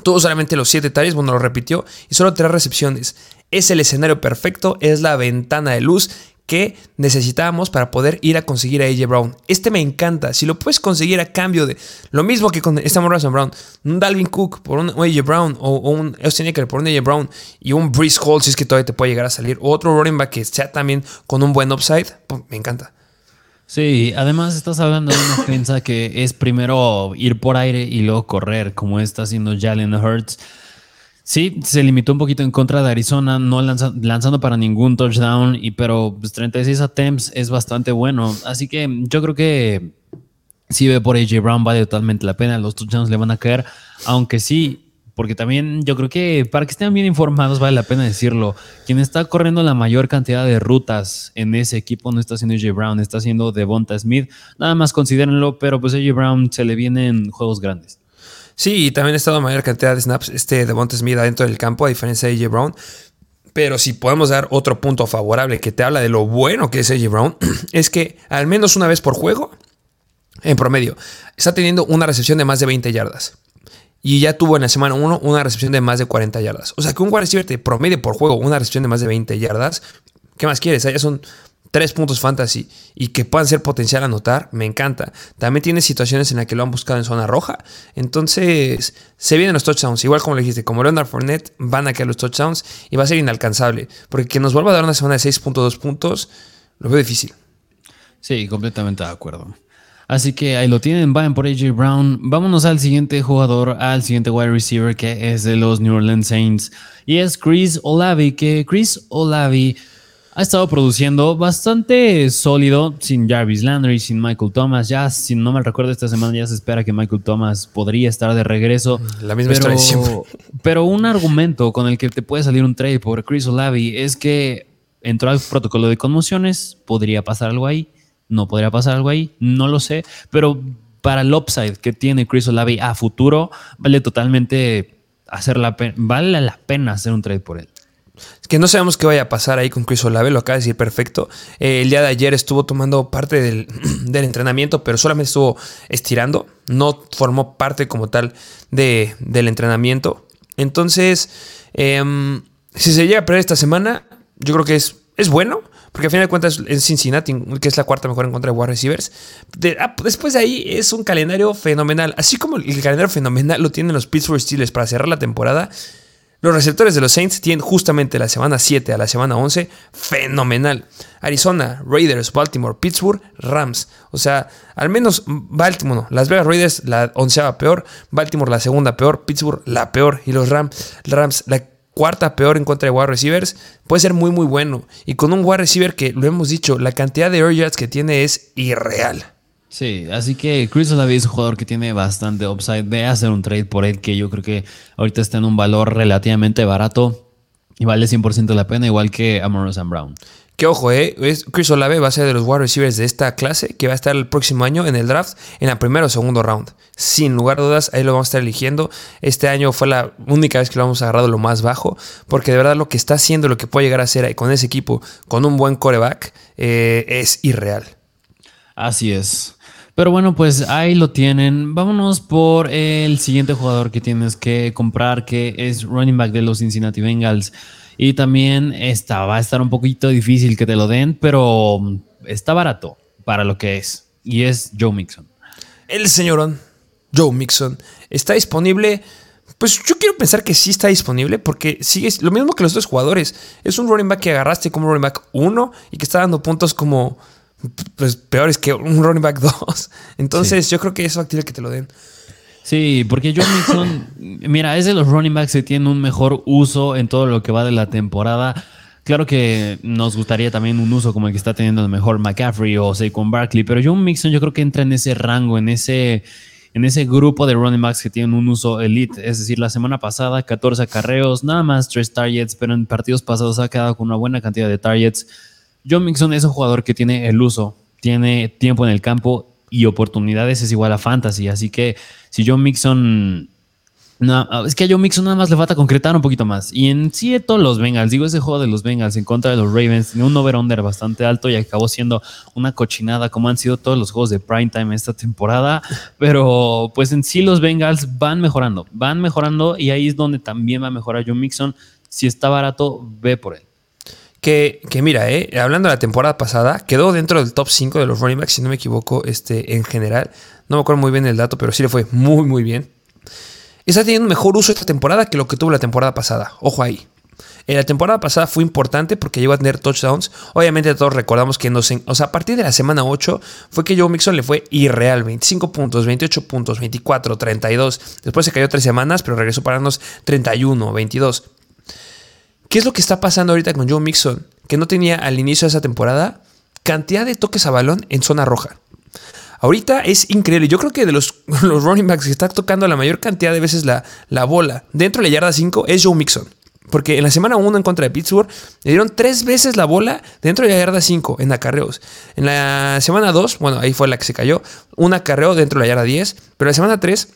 tuvo solamente los 7 targets, bueno, lo repitió, y solo 3 recepciones. Es el escenario perfecto, es la ventana de luz que necesitábamos para poder ir a conseguir a AJ Brown. Este me encanta. Si lo puedes conseguir a cambio de lo mismo que con este Morrison Brown, un Dalvin Cook por un AJ Brown o, un Austin Eckler por un AJ Brown y un Breeze Hall, si es que todavía te puede llegar a salir, o otro running back que sea también con un buen upside, me encanta. Sí, además estás hablando de una defensa que es primero ir por aire y luego correr, como está haciendo Jalen Hurts. Sí, se limitó un poquito en contra de Arizona, no lanzando para ningún touchdown, y, pero 36 pues, attempts es bastante bueno. Así que yo creo que si ve por AJ Brown vale totalmente la pena, los touchdowns le van a caer, aunque sí, porque también yo creo que para que estén bien informados vale la pena decirlo, quien está corriendo la mayor cantidad de rutas en ese equipo no está haciendo AJ Brown, está haciendo Devonta Smith, nada más considérenlo, pero pues AJ Brown se le vienen juegos grandes. Sí, y también ha estado mayor cantidad de snaps este de Montes Smith adentro del campo, a diferencia de AJ Brown. Pero si podemos dar otro punto favorable que te habla de lo bueno que es AJ Brown, es que al menos una vez por juego, en promedio, está teniendo una recepción de más de 20 yardas. Y ya tuvo en la semana 1 una recepción de más de 40 yardas. O sea que un wide receiver te promedie por juego una recepción de más de 20 yardas. ¿Qué más quieres? Allá son tres puntos fantasy y que puedan ser potencial anotar, me encanta. También tiene situaciones en las que lo han buscado en zona roja. Entonces, se vienen los touchdowns. Igual como le dijiste, como Leonard Fournette, van a caer los touchdowns y va a ser inalcanzable. Porque que nos vuelva a dar una semana de 6.2 puntos, lo veo difícil. Sí, completamente de acuerdo. Así que ahí lo tienen, vayan por AJ Brown. Vámonos al siguiente jugador, al siguiente wide receiver que es de los New Orleans Saints. Y es Chris Olavi, que Chris Olavi ha estado produciendo bastante sólido sin Jarvis Landry, sin Michael Thomas. Ya, si no me recuerdo, esta semana ya se espera que Michael Thomas podría estar de regreso. La misma pero, historia Pero un argumento con el que te puede salir un trade por Chris Olavi es que entró al protocolo de conmociones, podría pasar algo ahí, no podría pasar algo ahí, no lo sé, pero para el upside que tiene Chris Olavi a futuro, vale totalmente hacer la vale la pena hacer un trade por él. Que no sabemos qué vaya a pasar ahí con Chris Olave, lo acaba de decir perfecto. Eh, el día de ayer estuvo tomando parte del, entrenamiento, pero solamente estuvo estirando, no formó parte como tal de, del entrenamiento. Entonces, em, si se llega a perder esta semana, yo creo que es, es bueno, porque al final de cuentas es Cincinnati, que es la cuarta mejor en contra de wide receivers. Ah, después de ahí es un calendario fenomenal, así como el calendario fenomenal lo tienen los Pittsburgh Steelers para cerrar la temporada. Los receptores de los Saints tienen justamente la semana 7 a la semana 11 fenomenal. Arizona, Raiders, Baltimore, Pittsburgh, Rams. O sea, al menos Baltimore, Las Vegas Raiders la onceava peor, Baltimore la segunda peor, Pittsburgh la peor y los Rams, Rams la cuarta peor en contra de wide receivers. Puede ser muy muy bueno. Y con un wide receiver que, lo hemos dicho, la cantidad de air yards que tiene es irreal. Sí, así que Chris Olave es un jugador que tiene bastante upside. Ve a hacer un trade por él que yo creo que ahorita está en un valor relativamente barato y vale 100% la pena, igual que Amoroso Sam Brown. Que ojo, eh, Chris Olave va a ser de los wide receivers de esta clase que va a estar el próximo año en el draft en la primera o segundo round. Sin lugar a dudas, ahí lo vamos a estar eligiendo. Este año fue la única vez que lo hemos agarrado lo más bajo, porque de verdad lo que está haciendo, lo que puede llegar a hacer con ese equipo, con un buen coreback, eh, es irreal. Así es. Pero bueno, pues ahí lo tienen. Vámonos por el siguiente jugador que tienes que comprar, que es running back de los Cincinnati Bengals. Y también está, va a estar un poquito difícil que te lo den, pero está barato para lo que es. Y es Joe Mixon. El señorón Joe Mixon está disponible. Pues yo quiero pensar que sí está disponible porque sigue lo mismo que los dos jugadores. Es un running back que agarraste como running back 1 y que está dando puntos como pues peores que un running back 2. Entonces yo creo que es factible que te lo den. Sí, porque John Mixon, mira, es de los running backs que tienen un mejor uso en todo lo que va de la temporada. Claro que nos gustaría también un uso como el que está teniendo el mejor McCaffrey o Saquon Barkley, pero John Mixon yo creo que entra en ese rango, en ese, en ese grupo de running backs que tienen un uso elite. Es decir, la semana pasada 14 acarreos, nada más 3 targets, pero en partidos pasados ha quedado con una buena cantidad de targets. John Mixon es un jugador que tiene el uso, tiene tiempo en el campo y oportunidades es igual a fantasy. Así que si John Mixon no, es que a Joe Mixon nada más le falta concretar un poquito más. Y en sí, todos los Bengals, digo, ese juego de los Bengals en contra de los Ravens, tiene un over-under bastante alto y acabó siendo una cochinada, como han sido todos los juegos de primetime esta temporada. Pero pues en sí, los Bengals van mejorando, van mejorando y ahí es donde también va a mejorar Joe Mixon. Si está barato, ve por él. Que, mira, eh, hablando de la temporada pasada, quedó dentro del top 5 de los running backs, si no me equivoco, este, en general. No me acuerdo muy bien el dato, pero sí le fue muy, muy bien está teniendo mejor uso esta temporada que lo que tuvo la temporada pasada. Ojo ahí. En la temporada pasada fue importante porque llegó a tener touchdowns. Obviamente todos recordamos que nos, o sea, a partir de la semana 8 fue que Joe Mixon le fue irreal. 25 puntos, 28 puntos, 24, 32. Después se cayó tres semanas, pero regresó para darnos 31, 22. ¿Qué es lo que está pasando ahorita con Joe Mixon? Que no tenía al inicio de esa temporada cantidad de toques a balón en zona roja. Ahorita es increíble. Yo creo que de los, running backs que está tocando la mayor cantidad de veces la, la bola dentro de la yarda 5 es Joe Mixon. Porque en la semana 1 en contra de Pittsburgh le dieron tres veces la bola dentro de la yarda 5 en acarreos. En la semana 2, bueno, ahí fue la que se cayó, un acarreo dentro de la yarda 10. Pero en la semana 3,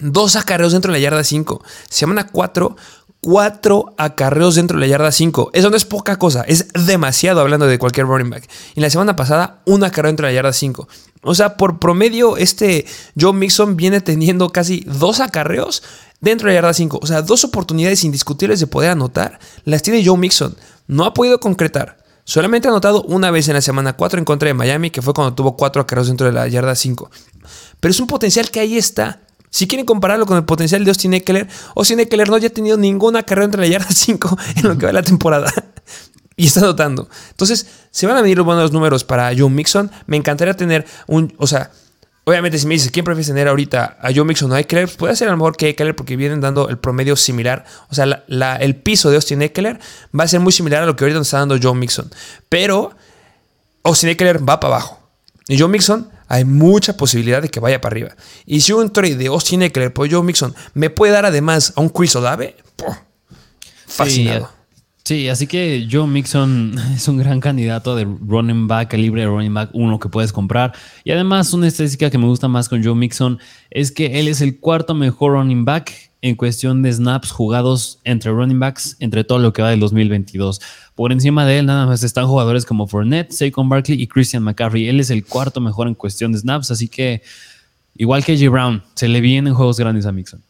dos acarreos dentro de la yarda 5. Semana 4, cuatro acarreos dentro de la yarda 5. Eso no es poca cosa, es demasiado hablando de cualquier running back. Y la semana pasada, un acarreo dentro de la yarda 5. O sea, por promedio, este Joe Mixon viene teniendo casi dos acarreos dentro de la yarda 5. O sea, dos oportunidades indiscutibles de poder anotar las tiene Joe Mixon. No ha podido concretar. Solamente ha anotado una vez en la semana 4 en contra de Miami, que fue cuando tuvo cuatro acarreos dentro de la yarda 5. Pero es un potencial que ahí está. Si quieren compararlo con el potencial de Austin Eckler, Austin Eckler no haya tenido ninguna carrera entre la yarda 5 en lo que va de la temporada. y está notando. Entonces, se van a venir los buenos números para Joe Mixon. Me encantaría tener un. O sea, obviamente, si me dices quién prefieres tener ahorita a Joe Mixon o a Eckler, pues puede ser a lo mejor que Eckler porque vienen dando el promedio similar. O sea, el piso de Austin Eckler va a ser muy similar a lo que ahorita nos está dando Joe Mixon. Pero Austin Eckler va para abajo. Y Joe Mixon hay mucha posibilidad de que vaya para arriba. Y si un trade de Austin Eckler por Joe Mixon me puede dar además a un Chris Olave, fascinado. Sí, así que Joe Mixon es un gran candidato de running back, libre running back uno que puedes comprar. Y además, una estadística que me gusta más con Joe Mixon es que él es el cuarto mejor running back en cuestión de snaps jugados entre running backs entre todo lo que va del 2022. Por encima de él nada más están jugadores como Fournette, Saquon Barkley y Christian McCaffrey. Él es el cuarto mejor en cuestión de snaps, así que igual que J. Brown, se le vienen juegos grandes a Mixon.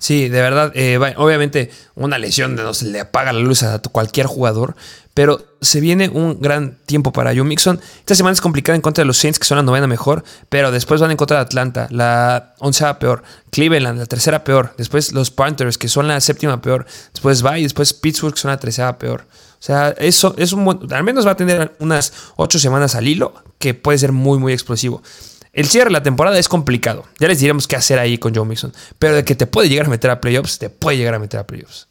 Sí, de verdad, eh, obviamente una lesión no se le apaga la luz a cualquier jugador, pero se viene un gran tiempo para Joe Mixon. Esta semana es complicada en contra de los Saints, que son la novena mejor, pero después van en contra de Atlanta, la onceava peor, Cleveland, la tercera peor, después los Panthers, que son la séptima peor, después va y después Pittsburgh, que son la tercera peor. O sea, eso es un buen, al menos va a tener unas ocho semanas al hilo, que puede ser muy, muy explosivo. El cierre de la temporada es complicado. Ya les diremos qué hacer ahí con Joe Mixon. Pero de que te puede llegar a meter a playoffs, te puede llegar a meter a playoffs.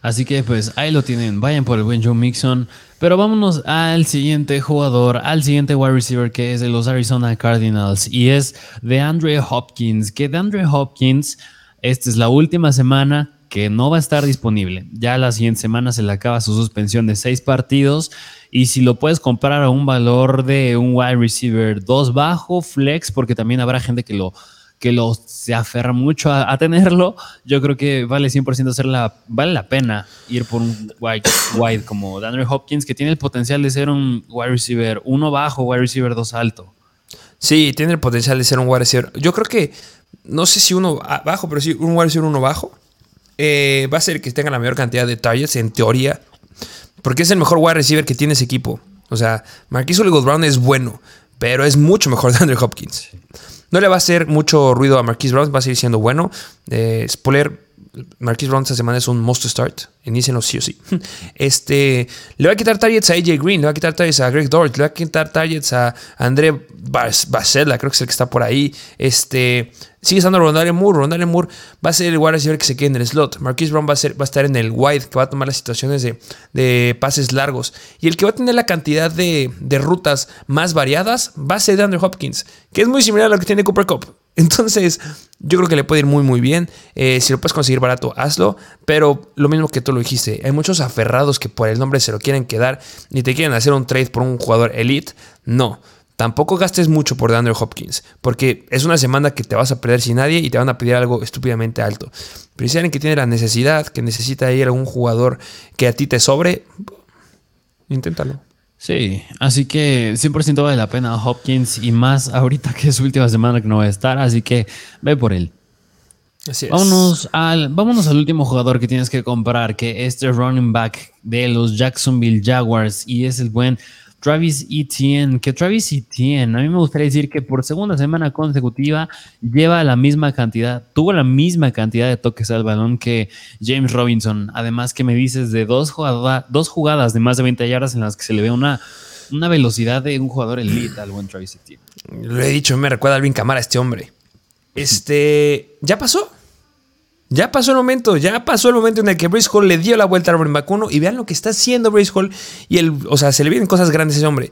Así que pues ahí lo tienen. Vayan por el buen Joe Mixon. Pero vámonos al siguiente jugador, al siguiente wide receiver que es de los Arizona Cardinals. Y es de Andre Hopkins. Que de Andre Hopkins, esta es la última semana que no va a estar disponible. Ya la siguiente semana se le acaba su suspensión de seis partidos. Y si lo puedes comprar a un valor de un wide receiver 2 bajo, flex, porque también habrá gente que lo, que se aferra mucho a, tenerlo, yo creo que vale 100% hacer la, vale la pena ir por un wide, wide como Daniel Hopkins, que tiene el potencial de ser un wide receiver 1 bajo, wide receiver 2 alto. Sí, tiene el potencial de ser un wide receiver. Yo creo que, no sé si uno bajo, pero sí un wide receiver 1 bajo eh, va a ser que tenga la mayor cantidad de targets, en teoría, porque es el mejor wide receiver que tiene ese equipo. O sea, Marquis Hollywood Brown es bueno, pero es mucho mejor de Andrew Hopkins. No le va a hacer mucho ruido a Marquis Brown, va a seguir siendo bueno. Eh, spoiler, Marquis Brown esta semana es un must start. Inícienlo sí o sí. Este, le va a quitar targets a AJ Green, le va a quitar targets a Greg Dort, le va a quitar targets a André Basela, creo que es el que está por ahí. Este, sigue estando Rondale Moore. Rondale Moore va a ser el wide receiver que se quede en el slot. Marquis Brown va a, estar en el wide, que va a tomar las situaciones de, pases largos. Y el que va a tener la cantidad de, de rutas más variadas va a ser de Andrew Hopkins, que es muy similar a lo que tiene Cooper Cup. Entonces, yo creo que le puede ir muy, muy bien. Eh, si lo puedes conseguir barato, hazlo. Pero lo mismo que tú lo dijiste, hay muchos aferrados que por el nombre se lo quieren quedar ni te quieren hacer un trade por un jugador elite. No. Tampoco gastes mucho por DeAndre Hopkins, porque es una semana que te vas a perder sin nadie y te van a pedir algo estúpidamente alto. Pero si alguien que tiene la necesidad, que necesita ir a un jugador que a ti te sobre, inténtalo. Sí, así que 100% vale la pena Hopkins y más ahorita que es su última semana que no va a estar, así que ve por él. Así es. Vámonos al, vámonos al último jugador que tienes que comprar, que es el running back de los Jacksonville Jaguars y es el buen Travis Etienne, que Travis Etienne, a mí me gustaría decir que por segunda semana consecutiva lleva la misma cantidad, tuvo la misma cantidad de toques al balón que James Robinson. Además que me dices de dos, dos jugadas de más de 20 yardas en las que se le ve una, una velocidad de un jugador elite al buen Travis Etienne. Lo he dicho, me recuerda a Alvin Camara este hombre. Este, ¿ya pasó? Ya pasó el momento, ya pasó el momento en el que Brace Hall le dio la vuelta running back 1 y vean lo que está haciendo Brace Hall y el, o sea, se le vienen cosas grandes a ese hombre.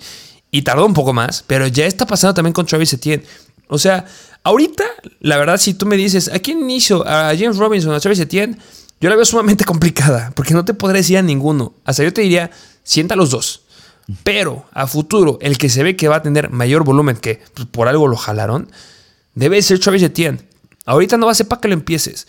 Y tardó un poco más, pero ya está pasando también con Travis Etienne. O sea, ahorita, la verdad, si tú me dices, ¿a quién inicio? ¿A James Robinson a Travis Etienne? Yo la veo sumamente complicada, porque no te podré decir a ninguno. Hasta yo te diría, sienta los dos. Pero a futuro, el que se ve que va a tener mayor volumen, que por algo lo jalaron, debe ser Travis Etienne. Ahorita no va a ser para que lo empieces.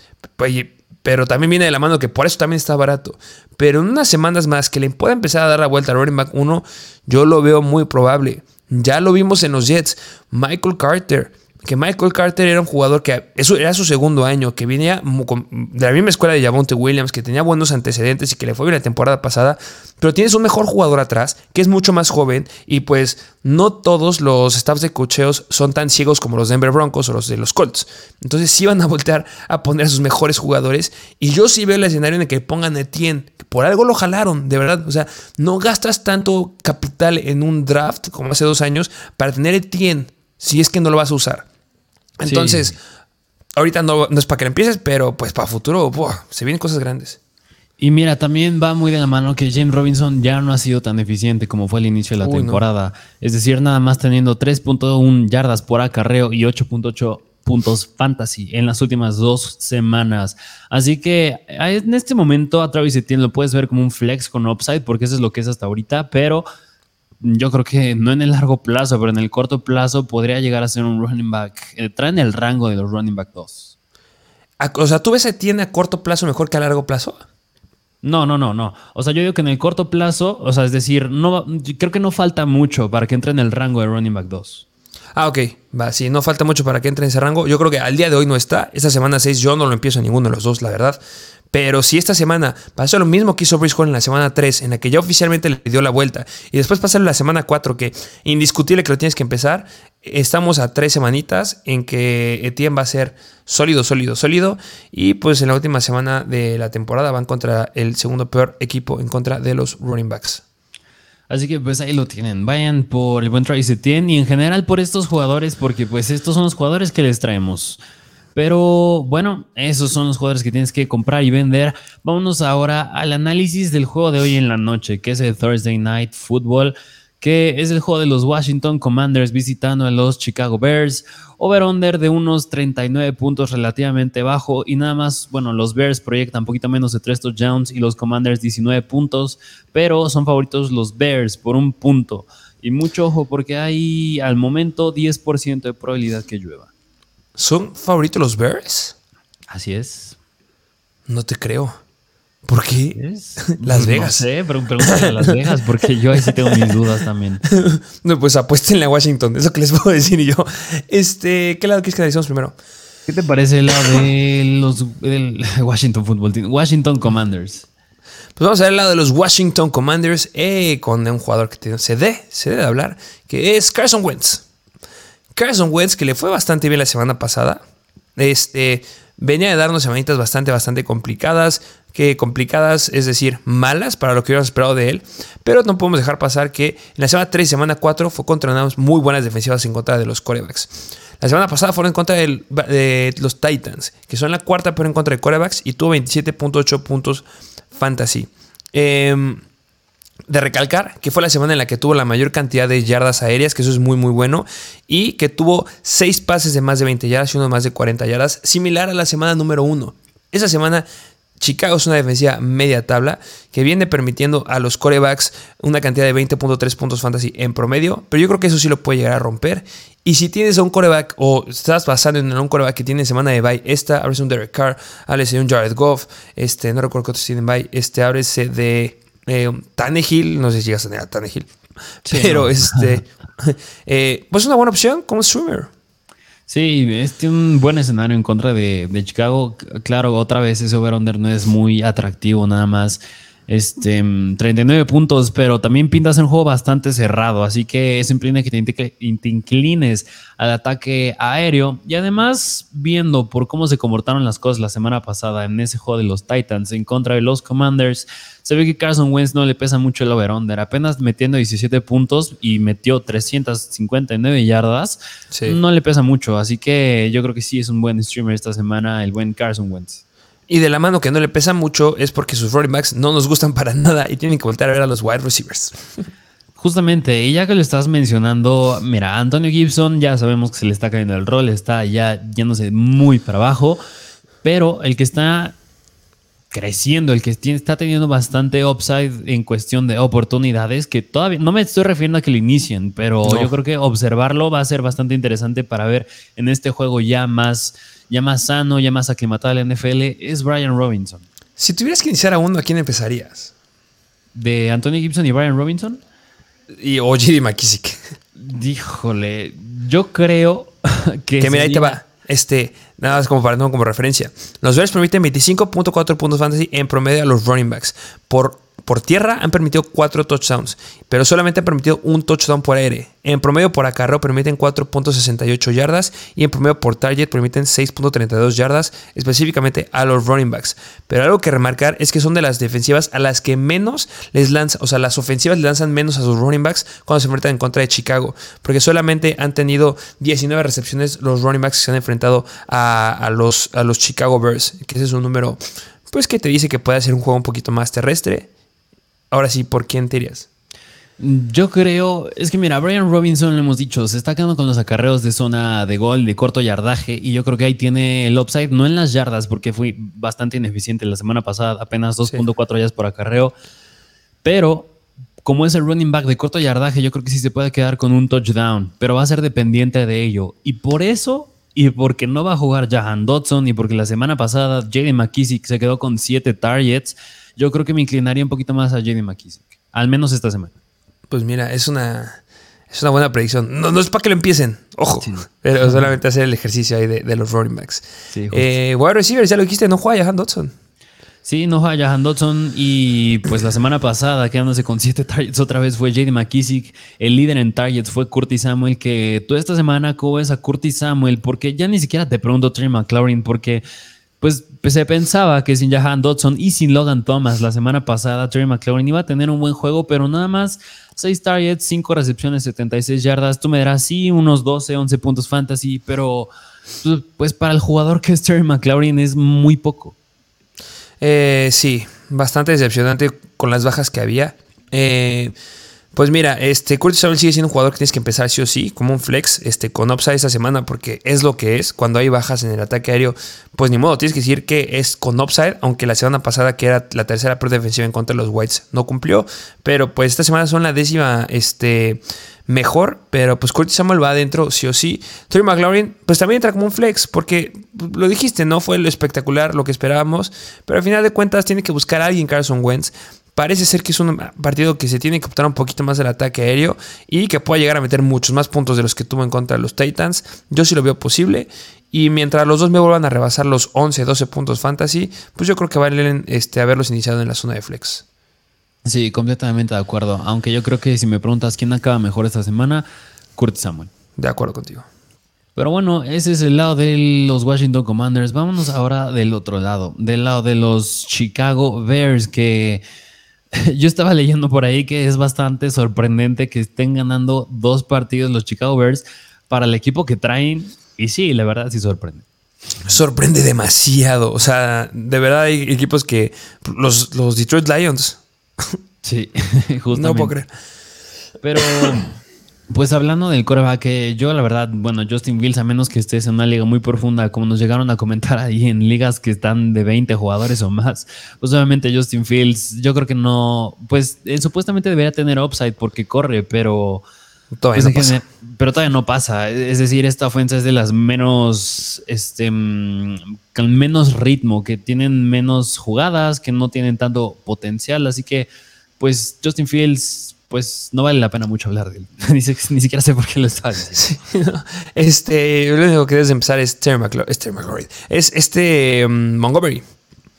Pero también viene de la mano que por eso también está barato. Pero en unas semanas más que le pueda empezar a dar la vuelta al running back 1, yo lo veo muy probable. Ya lo vimos en los Jets. Michael Carter que Michael Carter era un jugador que eso era su segundo año, que venía de la misma escuela de Javonte Williams, que tenía buenos antecedentes y que le fue bien la temporada pasada, pero tienes un mejor jugador atrás, que es mucho más joven, y pues no todos los staffs de cocheos son tan ciegos como los Denver Broncos o los de los Colts. Entonces sí van a voltear a poner a sus mejores jugadores, y yo sí veo el escenario en el que pongan Etienne, por algo lo jalaron, de verdad, o sea, no gastas tanto capital en un draft como hace dos años para tener Etienne, si es que no lo vas a usar. Entonces, ahorita no, es para que empieces, pero pues para futuro, se vienen cosas grandes. Y mira, también va muy de la mano que James Robinson ya no ha sido tan eficiente como fue al inicio de la temporada. Es decir, nada más teniendo 3.1 yardas por acarreo y 8.8 puntos fantasy en las últimas dos semanas. Así que en este momento a Travis Etienne lo puedes ver como un flex con upside porque eso es lo que es hasta ahorita, pero yo creo que no en el largo plazo, pero en el corto plazo podría llegar a ser un running back. Eh, traen el rango de los running back 2. O sea, ¿tú ves a tiene a corto plazo mejor que a largo plazo? No, no, no, no. O sea, yo digo que en el corto plazo, o sea, es decir, no, creo que no falta mucho para que entre en el rango de running back 2. Ah, ok. Va, sí, no falta mucho para que entre en ese rango. Yo creo que al día de hoy no está. Esta semana 6 yo no lo empiezo a ninguno de los dos, la verdad. Pero si esta semana pasó lo mismo que hizo Brice Hall en la semana 3, en la que ya oficialmente le dio la vuelta, y después pasar la semana 4, que indiscutible que lo tienes que empezar, estamos a tres semanitas en que Etienne va a ser sólido, sólido, sólido. Y pues en la última semana de la temporada van contra el segundo peor equipo en contra de los running backs. Así que pues ahí lo tienen. Vayan por el buen Travis Etienne y en general por estos jugadores, porque pues estos son los jugadores que les traemos. Pero bueno, esos son los jugadores que tienes que comprar y vender. Vámonos ahora al análisis del juego de hoy en la noche, que es el Thursday Night Football, que es el juego de los Washington Commanders visitando a los Chicago Bears. Over-under de unos 39 puntos relativamente bajo y nada más, bueno, los Bears proyectan poquito menos de 3 touchdowns y los Commanders 19 puntos, pero son favoritos los Bears por un punto. Y mucho ojo porque hay al momento 10% de probabilidad que llueva. ¿Son favoritos los Bears? Así es. No te creo. ¿Por qué? Las Vegas. No sé, pero pregúntale a Las Vegas, porque yo ahí sí tengo mis dudas también. no, pues apuéstenle a Washington, eso que les puedo decir yo. Este, ¿qué lado quieres que analicemos primero? ¿Qué te parece lado de los del Washington Football Team? Washington Commanders. Pues vamos a ver el lado de los Washington Commanders eh, con un jugador que se debe, se debe hablar, que es Carson Wentz. Carson Wentz, que le fue bastante bien la semana pasada. Este, venía de darnos semanitas bastante, bastante complicadas, que complicadas, es decir, malas para lo que hubiéramos esperado de él, pero no podemos dejar pasar que en la semana 3 y semana 4 fue contra unas muy buenas defensivas en contra de los corebacks. La semana pasada fueron en contra de los Titans, que son la cuarta pero en contra de corebacks y tuvo 27.8 puntos fantasy. Eh, de recalcar que fue la semana en la que tuvo la mayor cantidad de yardas aéreas, que eso es muy muy bueno, y que tuvo 6 pases de más de 20 yardas y uno de más de 40 yardas, similar a la semana número 1. Esa semana Chicago es una defensiva media tabla que viene permitiendo a los corebacks una cantidad de 20.3 puntos fantasy en promedio, pero yo creo que eso sí lo puede llegar a romper. Y si tienes a un coreback o estás basando en un coreback que tiene semana de bye, esta, abres un Derek Carr, hables de un Jared Goff, este, no recuerdo cuántos tienen bye, este, ábrese de eh, Tannehill, no sé si llegas a tener a Tannehill, pero este, eh, pues una buena opción como streamer. Sí, es un buen escenario en contra de, de Chicago. Claro, otra vez ese over-under no es muy atractivo, nada más este, 39 puntos, pero también pintas un juego bastante cerrado, así que eso implica que te, inclines al ataque aéreo y además viendo por cómo se comportaron las cosas la semana pasada en ese juego de los Titans en contra de los Commanders, se ve que Carson Wentz no le pesa mucho el over-under, apenas metiendo 17 puntos y metió 359 yardas, no le pesa mucho, así que yo creo que sí es un buen streamer esta semana el buen Carson Wentz. Y de la mano que no le pesa mucho es porque sus running backs no nos gustan para nada y tienen que volver a ver a los wide receivers. Justamente, y ya que lo estás mencionando, mira, Antonio Gibson ya sabemos que se le está cayendo el rol, está ya yéndose muy para abajo, pero el que está creciendo, el que está teniendo bastante upside en cuestión de oportunidades, que todavía no me estoy refiriendo a que lo inicien, pero yo creo que observarlo va a ser bastante interesante para ver en este juego ya más ya más sano, ya más aclimatado a la NFL, es Brian Robinson. Si tuvieras que iniciar a uno, ¿a quién empezarías? ¿De Anthony Gibson y Brian Robinson? Y, o J.D. McKissick. Díjole, yo creo que. Que mira, ahí te va. Este, nada más como para como referencia. Los Bears permiten 25.4 puntos fantasy en promedio a los running backs por por tierra han permitido 4 touchdowns, pero solamente han permitido un touchdown por aire. En promedio por acarreo permiten 4.68 yardas y en promedio por target permiten 6.32 yardas, específicamente a los running backs. Pero algo que remarcar es que son de las defensivas a las que menos les lanzan, o sea, las ofensivas le lanzan menos a sus running backs cuando se enfrentan en contra de Chicago, porque solamente han tenido 19 recepciones los running backs que se han enfrentado a, los, a los Chicago Bears, que ese es un número pues que te dice que puede ser un juego un poquito más terrestre Ahora sí, ¿por quién te irías? Yo creo, es que mira, Brian Robinson, lo hemos dicho, se está quedando con los acarreos de zona de gol, de corto yardaje, y yo creo que ahí tiene el upside, no en las yardas, porque fui bastante ineficiente la semana pasada, apenas 2.4 yardas por acarreo, pero como es el running back de corto yardaje, yo creo que sí se puede quedar con un touchdown, pero va a ser dependiente de ello, y por eso, y porque no va a jugar Jahan Dodson, y porque la semana pasada Jaden McKissick se quedó con 7 targets, yo creo que me inclinaría un poquito más a JD McKissick, al menos esta semana. Pues mira, es una, es una buena predicción. No, no es para que lo empiecen, ojo, pero solamente hacer el ejercicio ahí de, los running backs. Sí, eh, wide receivers, ya lo dijiste, no juega Jahan Dodson. Sí, no juega Jahan Dodson y pues la semana pasada quedándose con siete targets otra vez fue JD McKissick. El líder en targets fue Curtis Samuel, que tú esta semana ¿cómo ves a Curtis Samuel? Porque ya ni siquiera te pregunto Trey McLaurin porque pues, se pensaba que sin Jahan Dodson y sin Logan Thomas la semana pasada, Terry McLaurin iba a tener un buen juego, pero nada más 6 targets, 5 recepciones, 76 yardas. Tú me dirás, sí, unos 12, 11 puntos fantasy, pero pues para el jugador que es Terry McLaurin es muy poco. Eh, sí, bastante decepcionante con las bajas que había. Eh, pues mira, este Curtis Samuel sigue siendo un jugador que tienes que empezar sí o sí, como un flex, este, con upside esta semana, porque es lo que es. Cuando hay bajas en el ataque aéreo, pues ni modo, tienes que decir que es con upside, aunque la semana pasada, que era la tercera peor defensiva en contra de los Whites, no cumplió. Pero pues esta semana son la décima, este mejor, pero pues Curtis Samuel va adentro sí o sí. Terry McLaurin pues también entra como un flex, porque lo dijiste, no fue lo espectacular, lo que esperábamos, pero al final de cuentas tiene que buscar a alguien Carson Wentz. Parece ser que es un partido que se tiene que optar un poquito más del ataque aéreo y que pueda llegar a meter muchos más puntos de los que tuvo en contra de los Titans. Yo sí lo veo posible. Y mientras los dos me vuelvan a rebasar los 11, 12 puntos fantasy, pues yo creo que valen este, haberlos iniciado en la zona de flex. Sí, completamente de acuerdo. Aunque yo creo que si me preguntas quién acaba mejor esta semana, Kurt Samuel. De acuerdo contigo. Pero bueno, ese es el lado de los Washington Commanders. Vámonos ahora del otro lado, del lado de los Chicago Bears, que yo estaba leyendo por ahí que es bastante sorprendente que estén ganando dos partidos los Chicago Bears para el equipo que traen. Y sí, la verdad sí sorprende. Sorprende demasiado. O sea, de verdad hay equipos que. Los, los Detroit Lions. Sí, justamente. No puedo creer. Pero. Pues hablando del coreback, yo la verdad, bueno, Justin Fields, a menos que estés en una liga muy profunda, como nos llegaron a comentar ahí en ligas que están de 20 jugadores o más, pues obviamente Justin Fields, yo creo que no, pues él supuestamente debería tener upside porque corre, pero... Todavía pues, no pasa. Pero todavía no pasa. Es decir, esta ofensa es de las menos, este, mm, con menos ritmo, que tienen menos jugadas, que no tienen tanto potencial. Así que, pues, Justin Fields pues no vale la pena mucho hablar de él. ni, siquiera sé por qué lo estaba. Sí, no. Este, lo único que debes empezar es Terry McLaurin. Es, este um, Montgomery.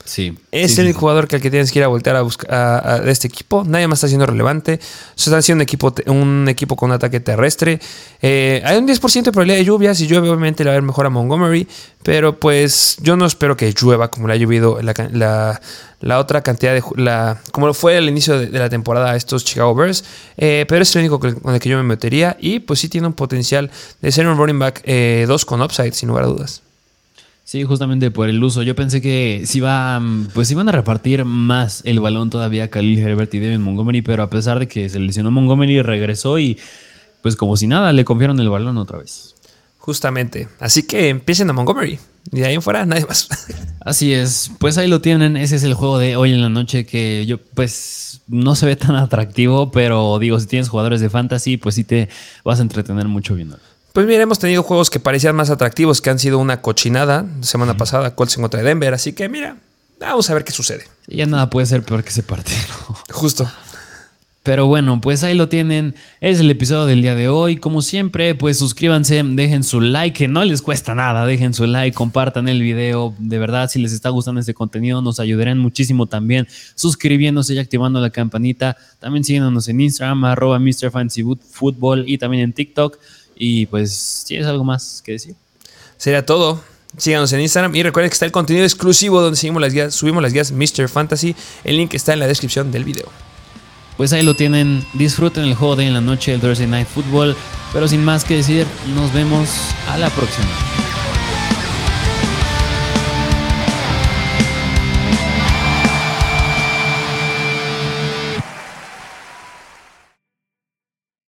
Sí. Es sí, el sí. jugador que al que tienes que ir a voltear a buscar a, este equipo. Nadie más está siendo relevante. Está siendo un equipo, un equipo con un ataque terrestre. Eh, hay un 10% de probabilidad de lluvia. Si llueve, obviamente le va a ver mejor a Montgomery. Pero pues yo no espero que llueva como le ha llovido la, la, la otra cantidad de. La, como fue al inicio de, de la temporada a estos Chicago Bears. Eh, pero es el único con el que yo me metería. Y pues sí tiene un potencial de ser un running back 2 eh, con upside, sin lugar a dudas. Sí, justamente por el uso. Yo pensé que si iba, pues iban a repartir más el balón todavía Khalil Herbert y David Montgomery, pero a pesar de que se lesionó Montgomery, regresó y pues como si nada, le confiaron el balón otra vez. Justamente. Así que empiecen a Montgomery. Y de ahí en fuera, nadie más. Así es. Pues ahí lo tienen. Ese es el juego de hoy en la noche que yo, pues, no se ve tan atractivo, pero digo, si tienes jugadores de fantasy, pues sí te vas a entretener mucho viendo. Pues mira, hemos tenido juegos que parecían más atractivos, que han sido una cochinada. Semana pasada, Colts en contra de Denver. Así que mira, vamos a ver qué sucede. Ya nada puede ser peor que ese partido. Justo. Pero bueno, pues ahí lo tienen. Es el episodio del día de hoy. Como siempre, pues suscríbanse, dejen su like, que no les cuesta nada. Dejen su like, compartan el video. De verdad, si les está gustando este contenido, nos ayudarán muchísimo también suscribiéndose y activando la campanita. También síguenos en Instagram, arroba Mr. Fancy Football y también en TikTok. Y pues, ¿tienes algo más que decir? Sería todo. Síganos en Instagram y recuerden que está el contenido exclusivo donde seguimos las guías, subimos las guías Mr. Fantasy. El link está en la descripción del video. Pues ahí lo tienen. Disfruten el juego de en la noche, el Thursday Night Football. Pero sin más que decir, nos vemos a la próxima.